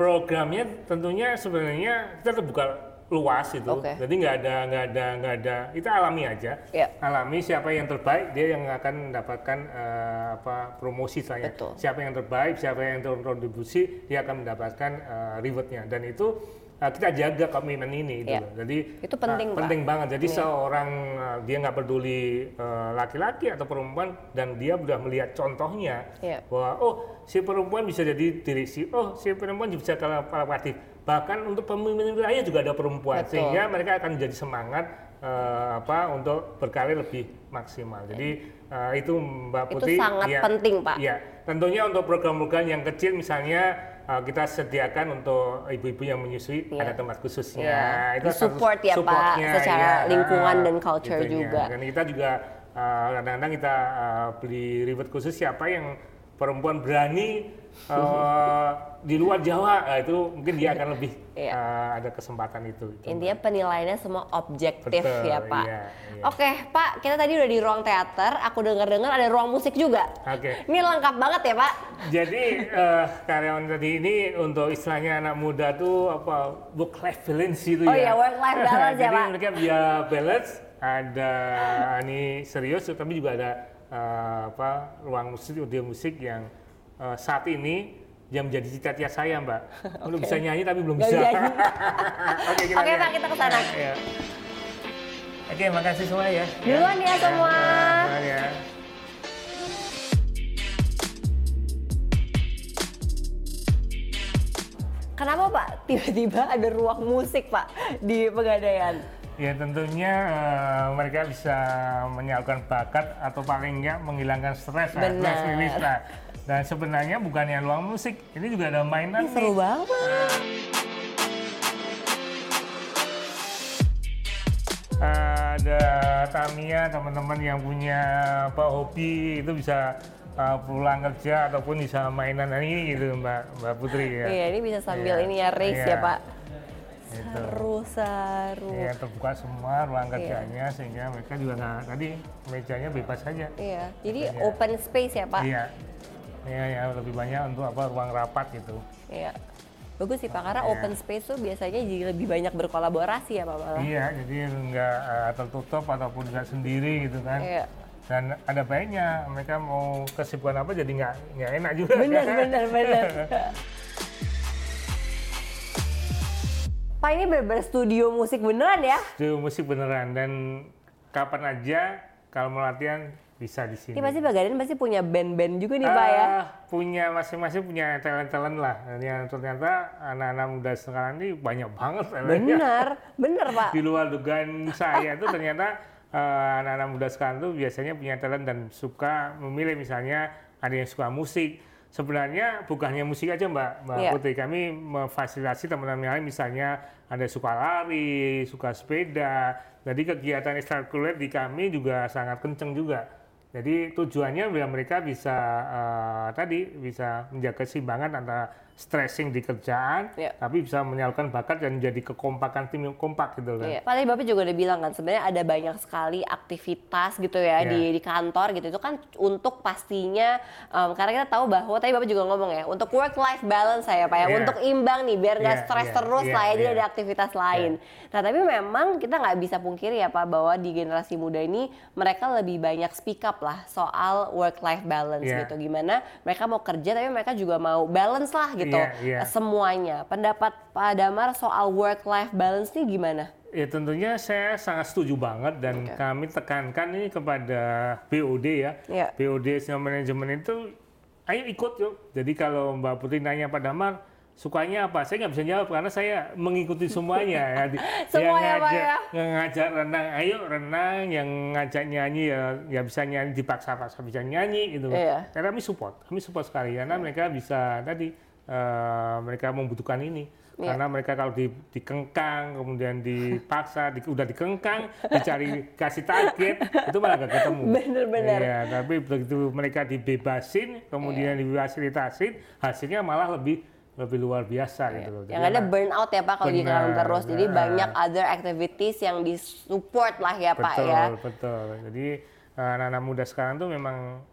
programnya tentunya sebenarnya kita terbuka luas itu. Oke. jadi nggak ada nggak ada nggak ada. Kita alami aja. Iya. alami siapa yang terbaik dia yang akan mendapatkan eh, apa promosi saya. Siapa yang terbaik siapa yang berkontribusi dia akan mendapatkan eh, rewardnya. Dan itu eh, kita jaga komitmen ini gitu Iya. loh. jadi Itu penting, eh, Pak. penting banget jadi Iya. seorang eh, dia nggak peduli eh, laki-laki atau perempuan dan dia sudah melihat contohnya Iya. bahwa oh si perempuan bisa jadi direksi, oh si perempuan bisa kolaboratif. Bahkan untuk pemimpin wilayah juga ada perempuan Betul. sehingga mereka akan jadi semangat eh, apa untuk berkarir lebih maksimal. Jadi eh, itu Mbak Itu Putri sangat penting, Pak. Iya, tentunya untuk program-program yang kecil misalnya eh, kita sediakan untuk ibu-ibu yang menyusui Iya. ada tempat khususnya. Iya. Itu Di-support satu ya, Pak, secara iya. lingkungan Ah, dan culture juga. Dan kita juga uh, kadang-kadang kita uh, beli reward khusus siapa yang perempuan berani uh, di luar Jawa, nah, itu mungkin dia akan lebih Iya. uh, ada kesempatan itu. itu. Intinya penilaiannya semua objektif Betul, ya Pak. iya, iya. Oke Pak, kita tadi udah di ruang teater, aku dengar-dengar ada ruang musik juga. Oke. Ini lengkap banget ya Pak. Jadi uh, karyawan tadi ini untuk istilahnya anak muda tuh apa work life balance itu Oh iya, ya. work-life balance *laughs* ya, Jadi Pak. mereka biar balance ada ini serius tapi juga ada uh, apa ruang studio musik yang uh, saat ini yang menjadi cita-cita saya mbak. okay. *laughs* Belum bisa nyanyi tapi belum bisa. *laughs* Oke okay, okay, pak kita ke sana. Ya. Oke okay, makasih semua ya. Duluan ya, ya semua. Iya, ya. Kenapa Pak tiba-tiba ada ruang musik Pak di Pegadaian? Ya tentunya uh, mereka bisa menyalurkan bakat atau paling enggak menghilangkan stres Benar. stress release lah. Dan sebenarnya bukannya ruang musik, ini juga ada mainan Ini seru nih. banget. Uh, ada Tamiya teman-teman yang punya apa hobi itu bisa uh, pulang kerja ataupun bisa mainan ini gitu Mbak Mbak Putri ya. Iya, ini bisa sambil Iya. ini ya race Iya. ya Pak. Gitu. Seru, seru. Iya terbuka semua ruang Iya. kerjanya sehingga mereka juga nggak tadi mejanya bebas saja. Iya, jadi Iya. open space ya Pak. Iya. Iya ya lebih banyak untuk apa ruang rapat gitu. Iya. Bagus sih Pak, karena Iya. open space tuh biasanya jadi lebih banyak berkolaborasi ya Pak malah. Iya jadi nggak eh, tertutup ataupun nggak sendiri gitu kan. Iya. Dan ada baiknya mereka mau kesibukan apa jadi nggak nggak enak juga. Bener, kan? bener, bener. *laughs* Pak ini bener-bener studio musik beneran ya? Itu musik beneran dan kapan aja kalau mau latihan bisa di sini. Ini pasti Pegadaian pasti punya band-band juga nih Pak ya? Ah, punya masing-masing punya talent-talent lah. Dan yang ternyata anak-anak muda sekarang ini banyak banget talentnya. Bener, bener Pak. *laughs* Di luar dugaan saya itu ternyata eh, anak-anak muda sekarang tuh biasanya punya talent dan suka memilih misalnya ada yang suka musik. Sebenarnya bukannya musik aja Mbak, Mbak Iya. Putri. Kami memfasilitasi teman-teman lain misalnya ada suka lari, suka sepeda. Jadi kegiatan ekstrakurikuler di kami juga sangat kenceng juga. Jadi tujuannya biar mereka bisa eh, tadi bisa menjaga keseimbangan antara stressing di kerjaan, Iya. tapi bisa menyalurkan bakat dan menjadi kekompakan tim yang kompak gitu kan. Iya. Pak tadi Bapak juga udah bilang kan sebenarnya ada banyak sekali aktivitas gitu ya Iya. di di kantor gitu. Itu kan untuk pastinya em, karena kita tahu bahwa tadi Bapak juga ngomong ya untuk work life balance saya Pak ya Iya. untuk imbang nih biar nggak Iya, stres iya, terus iya, lah ya jadi iya. ada aktivitas lain. Nah tapi memang kita nggak bisa pungkiri ya Pak bahwa di generasi muda ini mereka lebih banyak speak up lah soal work life balance Iya. gitu. Gimana mereka mau kerja tapi mereka juga mau balance lah gitu Iya, iya. semuanya. Pendapat Pak Damar soal work life balance nih gimana? Ya tentunya saya sangat setuju banget dan Oke. kami tekankan ini kepada BOD ya. Iya. BOD senior manajemen itu ayo ikut yuk. Jadi kalau Mbak Putri nanya Pak Damar sukanya apa? Saya nggak bisa jawab karena saya mengikuti semuanya ya. *laughs* Semuanya, yang Pak, ngajak, ya? yang ngajak renang, ayo renang, yang ngajak nyanyi ya, ya bisa nyanyi dipaksa-paksa bisa nyanyi gitu. Iya. Karena kami support, kami support sekali karena mereka bisa tadi eh, mereka membutuhkan ini. Iya. Karena mereka kalau di, dikengkang, kemudian dipaksa, di, udah dikengkang, dicari kasih target, itu malah gak ketemu. Bener-bener. Iya, tapi begitu mereka dibebasin, kemudian Iya. difasilitasin, hasilnya malah lebih lebih luar biasa gitu loh. yang ada anak- burnout ya Pak kalau di Benar, kantor terus. Jadi benar. banyak other activities yang disupport lah ya Pak betul, ya. Betul, Jadi eh, anak-anak muda sekarang tuh memang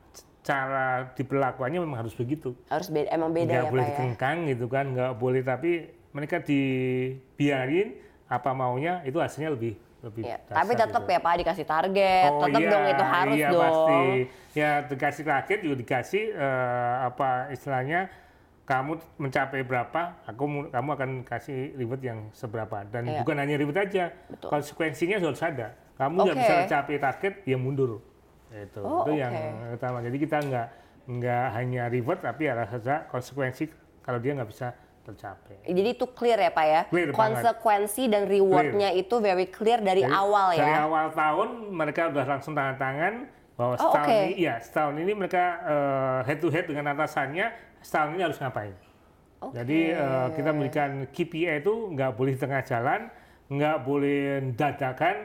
cara diperlakuannya memang harus begitu. Harus beda, emang beda nggak ya boleh Pak ya. gitu kan, nggak boleh tapi mereka dibiarin apa maunya itu hasilnya lebih lebih. Iya, dasar Tapi tetap gitu. ya Pak dikasih target, Oh tetap iya, dong itu harus iya, dong. pasti. Ya dikasih target juga dikasih eh, apa istilahnya kamu mencapai berapa, aku mu- kamu akan kasih reward yang seberapa dan Iya. bukan hanya reward aja, Betul. konsekuensinya harus ada. Kamu nggak Oke. bisa mencapai target, ya mundur. Itu, Oh, itu oke. yang utama. Jadi kita nggak nggak hanya reward tapi ada saja konsekuensi kalau dia nggak bisa tercapai. Jadi itu clear ya Pak ya. Clear banget. Konsekuensi dan rewardnya itu very clear dari Dari- awal Dari ya. awal tahun mereka udah langsung tangan tangan bahwa Oh, setahun oke. ini, ya setahun ini mereka eh, head to head dengan atasannya setahun ini harus ngapain. Oke. Jadi eh, kita memberikan KPI itu nggak boleh di tengah jalan, nggak boleh dadakan,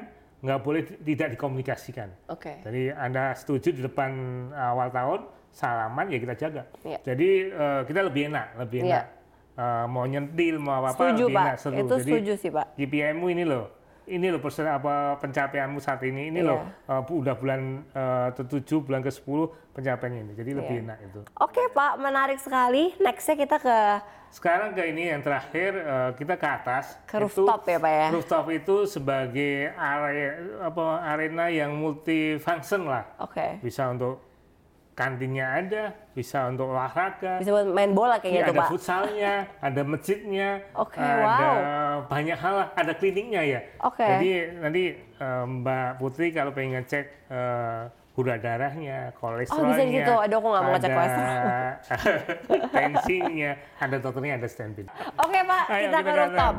nggak boleh tidak dikomunikasikan. Oke. Jadi anda setuju di depan awal tahun salaman ya kita jaga. Iya. Jadi eh, kita lebih enak, lebih Iya. enak. Eh, mau nyentil mau apa Setuju lebih Pak. enak seru. Itu Jadi, setuju sih Pak. KPI-mu ini loh, ini loh persen apa pencapaianmu saat ini, ini Iya. loh uh, udah bulan uh, ke-7, bulan ke-10 pencapaiannya ini. Jadi lebih Iya. enak itu. Oke Pak, menarik sekali. Nextnya kita ke Sekarang ke ini yang terakhir uh, kita ke atas. Ke rooftop ya, Pak ya? Rooftop itu sebagai area apa arena yang multifunction lah. Oke. Bisa untuk kantinnya ada, bisa untuk olahraga, Bisa buat main bola kayaknya Iya, tuh ada Pak. futsalnya, ada masjidnya, Oke, ada wow. banyak hal ada kliniknya ya. Oke. Jadi nanti eh, Mbak Putri kalau pengen ngecek eh, gula darahnya, Oh kolesterolnya. bisa gitu. Aduh aku nggak mau ngecek kolesterol. *laughs* tensinya, ada dokternya, ada standby. Oke Pak, Ayo, kita kita ke rooftop.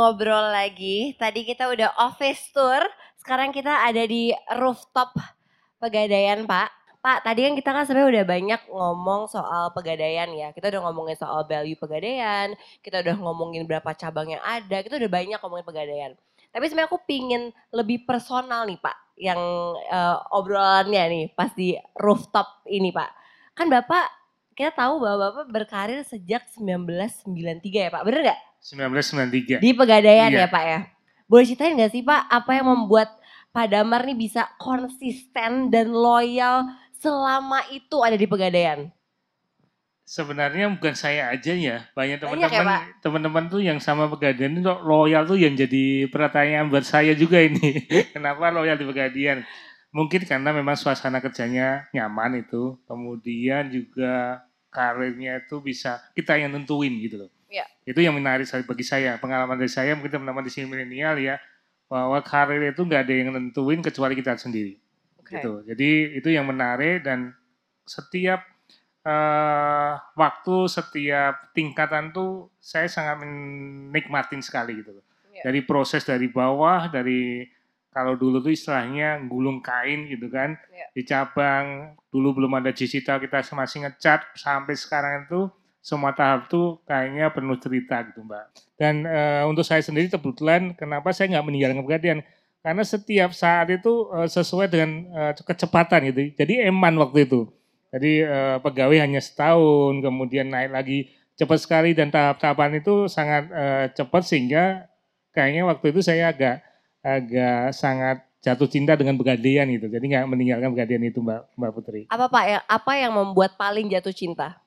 Ngobrol lagi. Tadi kita udah office tour, sekarang kita ada di rooftop Pegadaian Pak. Pak, tadi kan kita kan sebenarnya udah banyak ngomong soal Pegadaian ya. Kita udah ngomongin soal value Pegadaian, kita udah ngomongin berapa cabang yang ada, kita udah banyak ngomongin Pegadaian. Tapi sebenarnya aku pingin lebih personal nih Pak, yang eh, obrolannya nih pas di rooftop ini Pak. Kan Bapak kita tahu bahwa Bapak berkarir sejak 1993 ya Pak, bener nggak? 1993. Di Pegadaian Iya. ya Pak ya. Boleh ceritain nggak sih Pak, apa yang membuat Pak Damar nih bisa konsisten dan loyal selama itu ada di Pegadaian? Sebenarnya bukan saya aja ya, banyak ya, teman-teman Pak? teman-teman tuh yang sama Pegadaian itu loyal tuh yang jadi pertanyaan buat saya juga ini. *laughs* Kenapa loyal di Pegadaian? Mungkin karena memang suasana kerjanya nyaman itu, kemudian juga karirnya itu bisa kita yang nentuin gitu loh. Iya. Itu yang menarik bagi saya. Pengalaman dari saya mungkin teman-teman di sini milenial ya, bahwa karir itu nggak ada yang nentuin kecuali kita sendiri gitu. Jadi itu yang menarik dan setiap eh, waktu, setiap tingkatan tuh saya sangat menikmatin sekali gitu loh. Iya. Dari proses dari bawah, dari kalau dulu tuh istilahnya gulung kain gitu kan, Iya. di cabang dulu belum ada digital kita masih ngecat sampai sekarang itu semua tahap tuh kayaknya penuh cerita gitu mbak. Dan eh, untuk saya sendiri kebetulan kenapa saya nggak meninggalkan pegadaian karena setiap saat itu eh, sesuai dengan eh, kecepatan gitu. Jadi eman waktu itu. Jadi eh, pegawai hanya setahun, kemudian naik lagi cepat sekali dan tahap-tahapan itu sangat eh, cepat sehingga kayaknya waktu itu saya agak agak sangat jatuh cinta dengan pegadaian gitu. Jadi nggak meninggalkan pegadaian itu Mbak Mbak Putri. Apa Pak ya? Apa yang membuat paling jatuh cinta?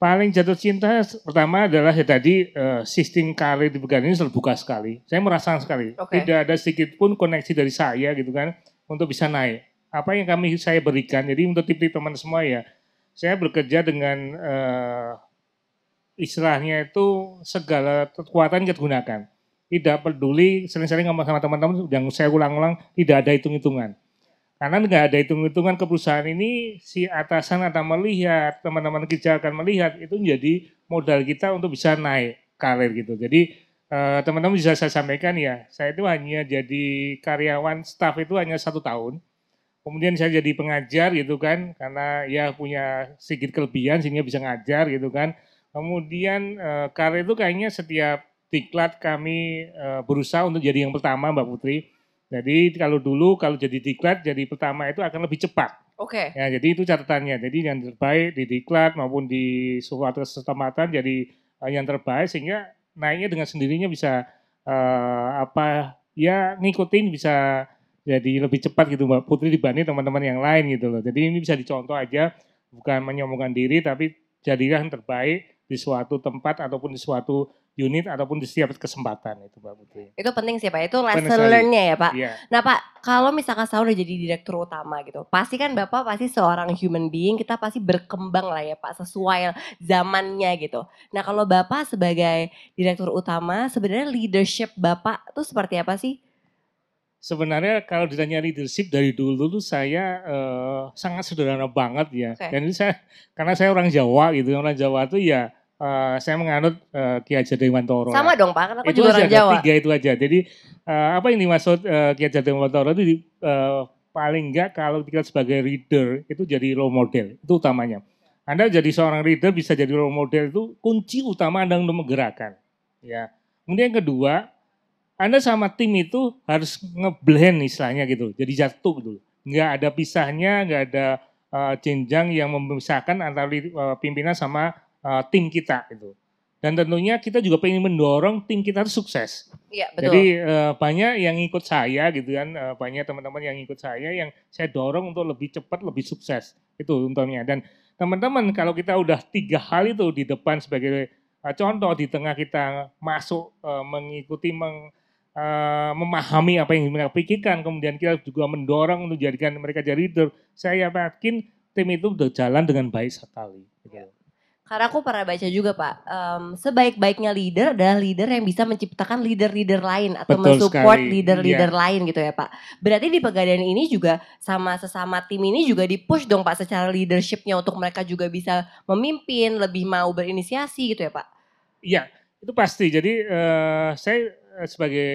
Paling jatuh cinta pertama adalah ya tadi eh, sistem karir di pegadaian ini terbuka sekali. Saya merasakan sekali. Oke. Tidak ada sedikit pun koneksi dari saya gitu kan untuk bisa naik. Apa yang kami saya berikan. Jadi untuk tip-tip teman semua ya, saya bekerja dengan eh, istilahnya itu segala kekuatan kita gunakan. Tidak peduli sering-sering ngomong sama teman-teman yang saya ulang-ulang tidak ada hitung-hitungan. Karena nggak ada hitung-hitungan ke perusahaan ini, si atasan akan melihat, teman-teman kerja akan melihat, itu menjadi modal kita untuk bisa naik karir gitu. Jadi eh, teman-teman bisa saya sampaikan ya, saya itu hanya jadi karyawan staff itu hanya satu tahun. Kemudian saya jadi pengajar gitu kan, karena ya punya sedikit kelebihan sehingga bisa ngajar gitu kan. Kemudian eh, karir itu kayaknya setiap diklat kami eh, berusaha untuk jadi yang pertama Mbak Putri. Jadi kalau dulu kalau jadi diklat jadi pertama itu akan lebih cepat. Oke. Ya, jadi itu catatannya. Jadi yang terbaik di diklat maupun di suatu kesempatan jadi eh, yang terbaik sehingga naiknya dengan sendirinya bisa eh, apa ya ngikutin bisa jadi lebih cepat gitu Mbak Putri dibanding teman-teman yang lain gitu loh. Jadi ini bisa dicontoh aja bukan menyombongkan diri tapi jadilah yang terbaik di suatu tempat ataupun di suatu unit ataupun di setiap kesempatan itu Mbak Putri. Itu penting sih Pak. Itu lesson learn-nya ya Pak. Iya. Nah Pak, kalau misalkan saya udah jadi direktur utama gitu, pasti kan Bapak pasti seorang human being, kita pasti berkembang lah ya Pak, sesuai zamannya gitu. Nah kalau Bapak sebagai direktur utama, sebenarnya leadership Bapak tuh seperti apa sih? Sebenarnya kalau ditanya leadership dari dulu tuh saya eh, sangat sederhana banget ya. Oke. Dan ini saya karena saya orang Jawa gitu, orang Jawa tuh ya eh, saya menganut eh, Ki Hajar Dewantoro. Sama dong Pak, karena aku itu juga orang Jawa. tiga itu aja. Jadi eh, apa yang dimaksud eh, Ki Hajar Dewantoro itu di- eh, paling enggak kalau kita sebagai leader itu jadi role model itu utamanya. Anda jadi seorang leader bisa jadi role model itu kunci utama Anda untuk menggerakkan. Ya. Kemudian yang kedua, Anda sama tim itu harus ngeblend istilahnya gitu. Jadi jatuh gitu. Nggak ada pisahnya, nggak ada eh, jenjang yang memisahkan antara eh, pimpinan sama eh, tim kita gitu. Dan tentunya kita juga pengen mendorong tim kita itu sukses. Iya, betul. Jadi uh, banyak yang ikut saya gitu kan, uh, banyak teman-teman yang ikut saya yang saya dorong untuk lebih cepat, lebih sukses. Itu untungnya. Dan teman-teman kalau kita udah tiga hal itu di depan sebagai uh, contoh di tengah kita masuk uh, mengikuti meng, uh, memahami apa yang mereka pikirkan, kemudian kita juga mendorong untuk jadikan mereka jadi leader. Saya yakin tim itu udah jalan dengan baik sekali. Gitu. Ya. Karena aku pernah baca juga Pak, um, sebaik-baiknya leader adalah leader yang bisa menciptakan leader-leader lain atau Betul mensupport leader-leader yeah. lain gitu ya Pak. Berarti di pegadaian ini juga sama sesama tim ini juga dipush dong Pak secara leadershipnya untuk mereka juga bisa memimpin, lebih mau berinisiasi gitu ya Pak. Iya, itu pasti. Jadi uh, saya sebagai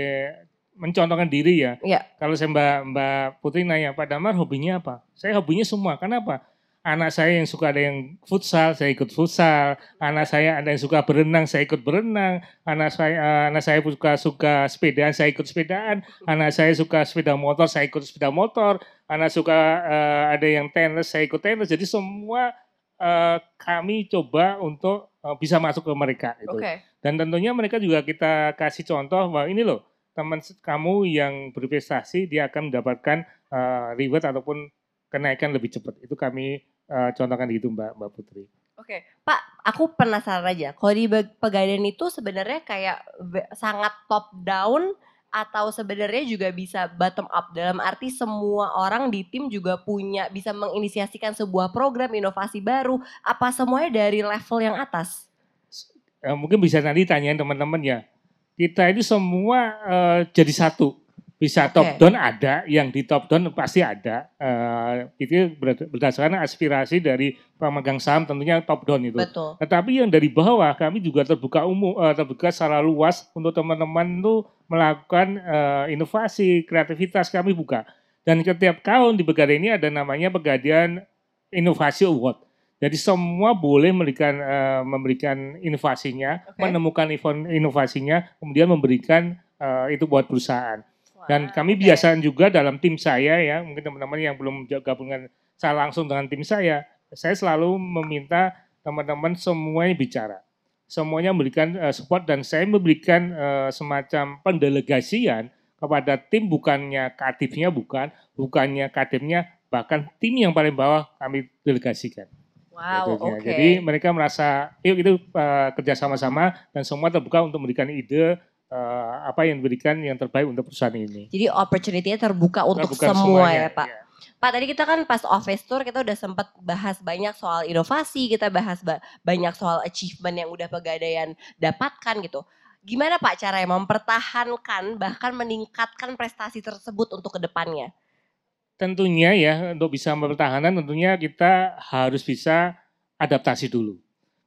mencontohkan diri ya. Iya. Kalau saya Mbak Mbak Putri nanya Pak Damar hobinya apa? Saya hobinya semua. Kenapa? Anak saya yang suka ada yang futsal, saya ikut futsal. Anak saya ada yang suka berenang, saya ikut berenang. Anak saya uh, anak saya suka suka sepedaan, saya ikut sepedaan. Anak saya suka sepeda motor, saya ikut sepeda motor. Anak suka uh, ada yang tenis, saya ikut tenis. Jadi semua uh, kami coba untuk uh, bisa masuk ke mereka itu. Okay. Dan tentunya mereka juga kita kasih contoh bahwa ini loh teman kamu yang berprestasi dia akan mendapatkan uh, reward ataupun kenaikan lebih cepat. Itu kami uh, contohkan gitu Mbak Mbak Putri. Oke, okay. Pak, aku penasaran aja. Kalau di Pegadaian itu sebenarnya kayak sangat top down atau sebenarnya juga bisa bottom up dalam arti semua orang di tim juga punya bisa menginisiasikan sebuah program inovasi baru apa semuanya dari level yang atas? Uh, mungkin bisa nanti tanyain teman-teman ya. Kita ini semua uh, jadi satu bisa okay. top down ada, yang di top down pasti ada. Uh, itu berdasarkan aspirasi dari pemegang saham tentunya top down itu. Betul. Tetapi yang dari bawah kami juga terbuka umum, uh, terbuka secara luas untuk teman-teman itu melakukan uh, inovasi, kreativitas kami buka. Dan setiap tahun di Pegadaian ini ada namanya Pegadaian Inovasi Award. Jadi semua boleh memberikan uh, memberikan inovasinya, okay. menemukan inovasinya, kemudian memberikan uh, itu buat perusahaan. Dan kami okay. biasa juga dalam tim saya ya, mungkin teman-teman yang belum gabung dengan saya langsung dengan tim saya, saya selalu meminta teman-teman semuanya bicara. Semuanya memberikan uh, support dan saya memberikan uh, semacam pendelegasian kepada tim bukannya kreatifnya bukan, bukannya kadimnya, bahkan tim yang paling bawah kami delegasikan. Wow, oke. Okay. Jadi mereka merasa, yuk itu uh, kerja sama-sama dan semua terbuka untuk memberikan ide, uh, apa yang diberikan yang terbaik untuk perusahaan ini. Jadi opportunity-nya terbuka untuk terbuka semua semuanya, ya Pak. Ya. Pak tadi kita kan pas office tour kita udah sempat bahas banyak soal inovasi, kita bahas ba banyak soal achievement yang udah pegadaian dapatkan gitu. Gimana Pak cara mempertahankan bahkan meningkatkan prestasi tersebut untuk ke depannya? Tentunya ya untuk bisa mempertahankan tentunya kita harus bisa adaptasi dulu.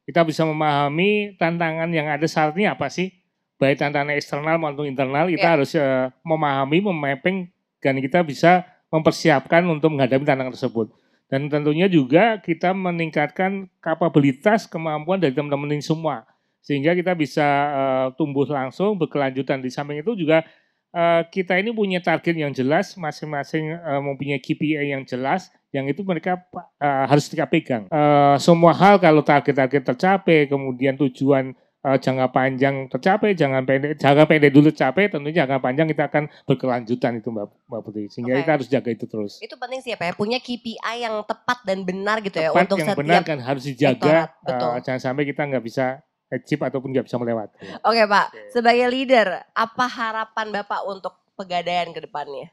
Kita bisa memahami tantangan yang ada saat ini apa sih baik tantangan eksternal maupun internal kita yeah. harus uh, memahami, memapping dan kita bisa mempersiapkan untuk menghadapi tantangan tersebut. Dan tentunya juga kita meningkatkan kapabilitas kemampuan dari teman-teman ini semua sehingga kita bisa uh, tumbuh langsung berkelanjutan di samping itu juga uh, kita ini punya target yang jelas masing-masing uh, mempunyai KPI yang jelas yang itu mereka uh, harus kita pegang. Uh, semua hal kalau target-target tercapai kemudian tujuan uh, jangka panjang tercapai, jangan pendek, jangka pendek dulu tercapai, tentunya jangka panjang kita akan berkelanjutan itu Mbak, Mbak Putri. Sehingga okay. kita harus jaga itu terus. Itu penting sih ya Pak ya, punya KPI yang tepat dan benar gitu ya tepat untuk yang benar kan harus dijaga. Uh, jangan sampai kita nggak bisa achieve ataupun nggak bisa melewati. Oke okay, Pak, okay. sebagai leader, apa harapan Bapak untuk pegadaian ke depannya?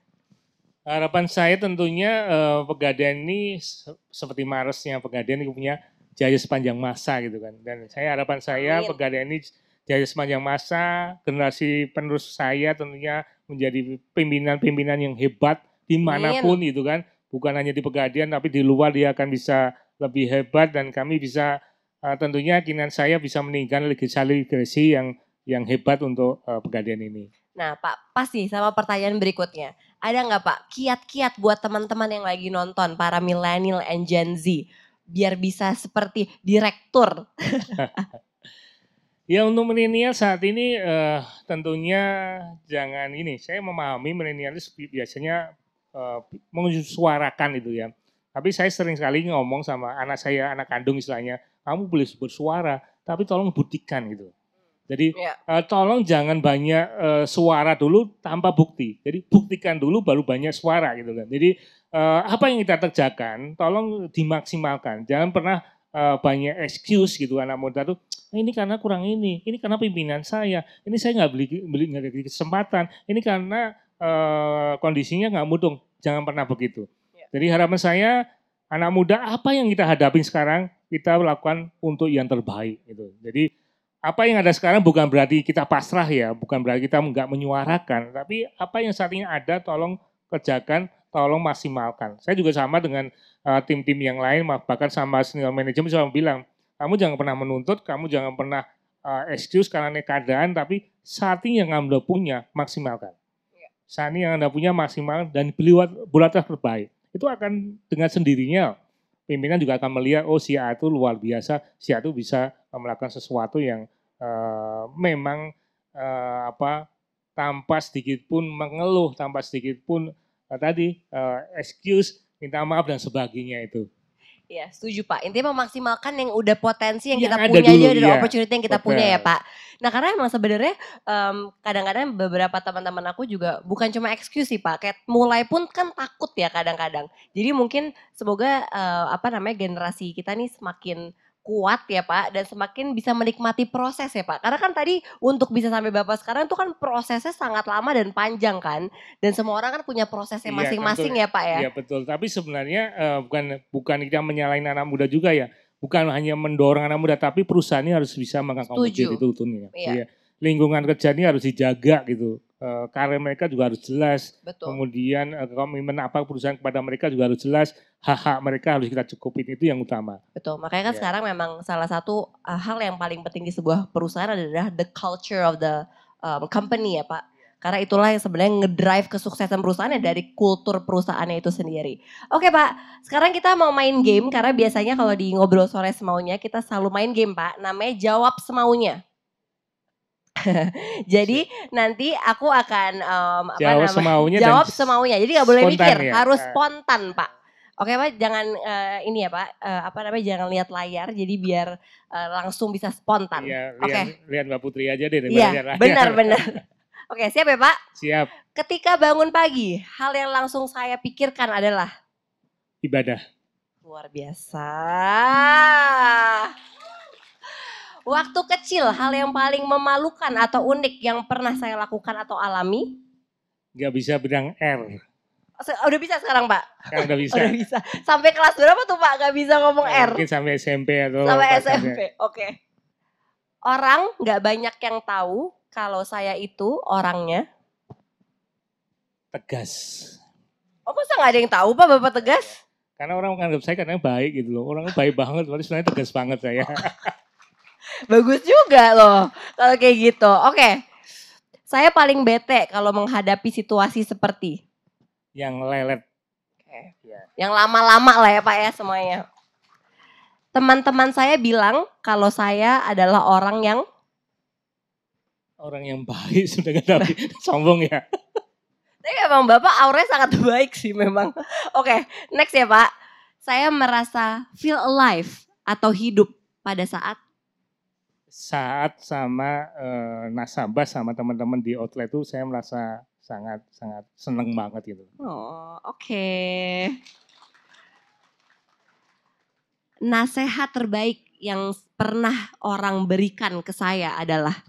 Harapan saya tentunya uh, pegadaian ini seperti Maresnya pegadaian ini punya jaya sepanjang masa gitu kan. Dan saya harapan saya Amin. pegadaian ini jaya sepanjang masa, generasi penerus saya tentunya menjadi pimpinan-pimpinan yang hebat di mana pun Amin. itu kan. Bukan hanya di pegadaian tapi di luar dia akan bisa lebih hebat dan kami bisa uh, tentunya keinginan saya bisa meninggalkan legacy-legacy yang yang hebat untuk uh, pegadaian ini. Nah Pak, pasti sama pertanyaan berikutnya. Ada nggak Pak kiat-kiat buat teman-teman yang lagi nonton, para millennial and Gen Z biar bisa seperti direktur? *laughs* ya untuk milenial saat ini uh, tentunya jangan ini. Saya memahami milenial biasanya uh, mensuarakan itu ya. Tapi saya sering sekali ngomong sama anak saya, anak kandung istilahnya, kamu boleh bersuara, tapi tolong buktikan gitu. Jadi Iya. eh, tolong jangan banyak eh, suara dulu tanpa bukti. Jadi buktikan dulu baru banyak suara gitu kan. Jadi eh, apa yang kita kerjakan tolong dimaksimalkan. Jangan pernah eh, banyak excuse gitu anak muda tuh "Ah, ini karena kurang ini, ini karena pimpinan saya, ini saya nggak beli beli nggak diberi kesempatan, ini karena eh, kondisinya nggak mudung. Jangan pernah begitu. Iya. Jadi harapan saya anak muda apa yang kita hadapi sekarang kita lakukan untuk yang terbaik gitu. Jadi apa yang ada sekarang bukan berarti kita pasrah ya, bukan berarti kita nggak menyuarakan, tapi apa yang saat ini ada tolong kerjakan, tolong maksimalkan. Saya juga sama dengan uh, tim-tim yang lain, bahkan sama senior manajemen saya bilang, kamu jangan pernah menuntut, kamu jangan pernah uh, excuse karena ini keadaan, tapi saat ini yang anda punya maksimalkan. Iya. Saat ini yang anda punya maksimal dan buat buatlah terbaik. Itu akan dengan sendirinya pimpinan juga akan melihat oh si A itu luar biasa, si A itu bisa uh, melakukan sesuatu yang uh, memang uh, apa tanpa sedikit pun mengeluh, tanpa sedikit pun uh, tadi uh, excuse, minta maaf dan sebagainya itu. Iya, setuju Pak. Intinya memaksimalkan yang udah potensi yang Yang kita punya dulu, aja dari iya. opportunity yang kita Betul. punya ya Pak. Nah karena emang sebenarnya em, kadang-kadang beberapa teman-teman aku juga bukan cuma excuse sih Pak. Kayak mulai pun kan takut ya kadang-kadang. Jadi mungkin semoga eh, apa namanya generasi kita nih semakin kuat ya Pak dan semakin bisa menikmati proses ya Pak. Karena kan tadi untuk bisa sampai Bapak sekarang itu kan prosesnya sangat lama dan panjang kan. Dan semua orang kan punya prosesnya Iya, masing-masing tentu. ya Pak ya. Iya betul, tapi sebenarnya eh, bukan bukan kita menyalahin anak muda juga ya. Bukan hanya mendorong anak muda, tapi perusahaan ini harus bisa mengakomodir itu tentunya. Iya. Lingkungan kerja ini harus dijaga gitu. Eh, karir mereka juga harus jelas. Betul. Kemudian eh, komitmen apa perusahaan kepada mereka juga harus jelas. Hak-hak mereka harus kita cukupin itu yang utama. Betul, makanya kan Iya. sekarang memang salah satu uh, hal yang paling penting di sebuah perusahaan adalah the culture of the um, company ya Pak. Karena itulah yang sebenarnya ngedrive kesuksesan perusahaannya dari kultur perusahaannya itu sendiri. Oke Pak, sekarang kita mau main game karena biasanya kalau di ngobrol sore semaunya kita selalu main game Pak. Namanya jawab semaunya. *laughs* Jadi nanti aku akan um, apa Jawab namanya? semaunya jawab semaunya. Jadi nggak boleh mikir, ya. harus Eh. spontan Pak. Oke Pak, jangan eh, ini ya Pak, eh, apa namanya jangan lihat layar, jadi biar eh, langsung bisa spontan. Iya, Oke. lihat, lihat Mbak Putri aja deh. Iya, benar-benar. *laughs* Oke, siap ya Pak? Siap, Ketika bangun pagi, hal yang langsung saya pikirkan adalah ibadah. luar biasa. Waktu kecil, hal yang paling memalukan atau unik yang pernah saya lakukan atau alami? Nggak bisa bilang R. Se- Udah bisa sekarang Pak? Kan nggak bisa. *laughs* Udah bisa. Sampai kelas berapa tuh Pak gak bisa ngomong R? Mungkin sampai SMP atau Sampai SMP, oke. Orang nggak banyak yang tahu kalau saya itu orangnya. tegas. Oh masa nggak ada yang tahu Pak Bapak tegas? Karena orang menganggap saya kadang baik gitu loh. Orangnya baik banget, tapi sebenarnya tegas banget saya. *laughs* Bagus juga loh kalau kayak gitu. Oke. Saya paling bete kalau menghadapi situasi seperti Yang lelet. yang lama-lama lah ya Pak ya semuanya. Teman-teman saya bilang kalau saya adalah orang yang Orang yang baik *laughs* sudah tahu. Sombong ya. Tapi emang Bapak auranya sangat *laughs* baik sih memang. Oke, next ya Pak. Saya merasa feel alive atau hidup pada saat Saat sama eh, nasabah sama teman-teman di outlet itu saya merasa sangat sangat seneng banget gitu. Oh, oke. Nasehat terbaik yang pernah orang berikan ke saya adalah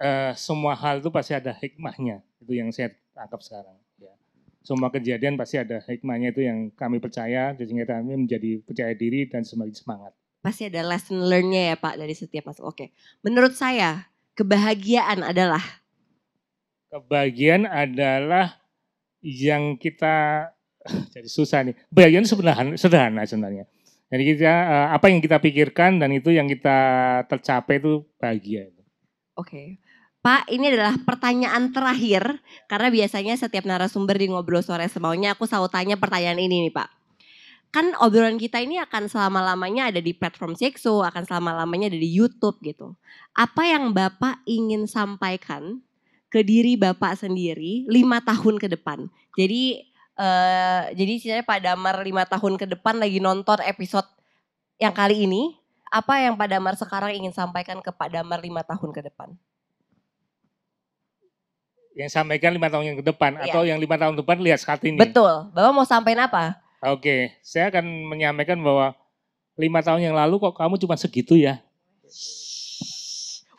Eh, semua hal itu pasti ada hikmahnya. Itu yang saya tangkap sekarang. Ya. Semua kejadian pasti ada hikmahnya itu yang kami percaya. Jadi kami menjadi percaya diri dan semakin semangat. Pasti ada lesson learn-nya ya Pak dari setiap masuk. Oke. Menurut saya, kebahagiaan adalah Kebahagiaan adalah yang kita jadi susah nih. Kebahagiaan sederhana, sederhana sebenarnya. Jadi kita eh, apa yang kita pikirkan dan itu yang kita tercapai itu bahagia. Oke. Pak, ini adalah pertanyaan terakhir karena biasanya setiap narasumber di ngobrol sore semaunya aku selalu tanya pertanyaan ini nih, Pak. Kan obrolan kita ini akan selama-lamanya ada di platform Sexo, akan selama-lamanya ada di YouTube gitu. Apa yang Bapak ingin sampaikan ke diri Bapak sendiri lima tahun ke depan? Jadi eh jadi sebenarnya Pak Damar lima tahun ke depan lagi nonton episode yang kali ini Apa yang Pak Damar sekarang ingin sampaikan ke Pak Damar lima tahun ke depan? Yang sampaikan lima tahun yang ke depan Iya. atau yang lima tahun depan lihat saat ini. Betul. Bapak mau sampaikan apa? Oke, saya akan menyampaikan bahwa lima tahun yang lalu kok kamu cuma segitu ya.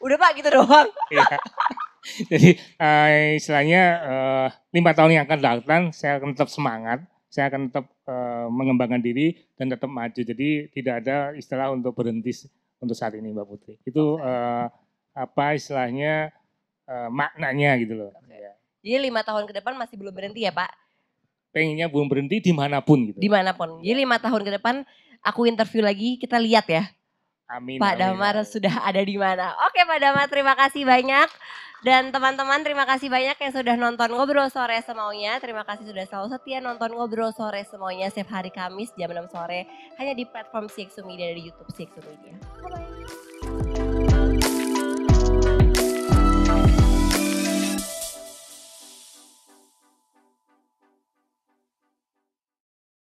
Udah Pak gitu doang. Iya. *laughs* Jadi eh, istilahnya eh, lima tahun yang akan datang saya akan tetap semangat, saya akan tetap eh, mengembangkan diri dan tetap maju. Jadi tidak ada istilah untuk berhenti untuk saat ini Mbak Putri. Itu eh, apa istilahnya eh, maknanya gitu loh. Ya. Jadi lima tahun ke depan masih belum berhenti ya Pak? Pengennya belum berhenti di mana pun gitu. Di mana pun. Jadi lima tahun ke depan aku interview lagi, kita lihat ya Amin. Pak amin, Damar amin. sudah ada di mana. Oke Pak Damar terima kasih banyak. Dan teman-teman terima kasih banyak yang sudah nonton Ngobrol Sore Semaunya. Terima kasih sudah selalu setia nonton Ngobrol Sore Semaunya setiap hari Kamis jam 6 sore. Hanya di platform CXO Media dari Youtube CXO Media. Bye-bye.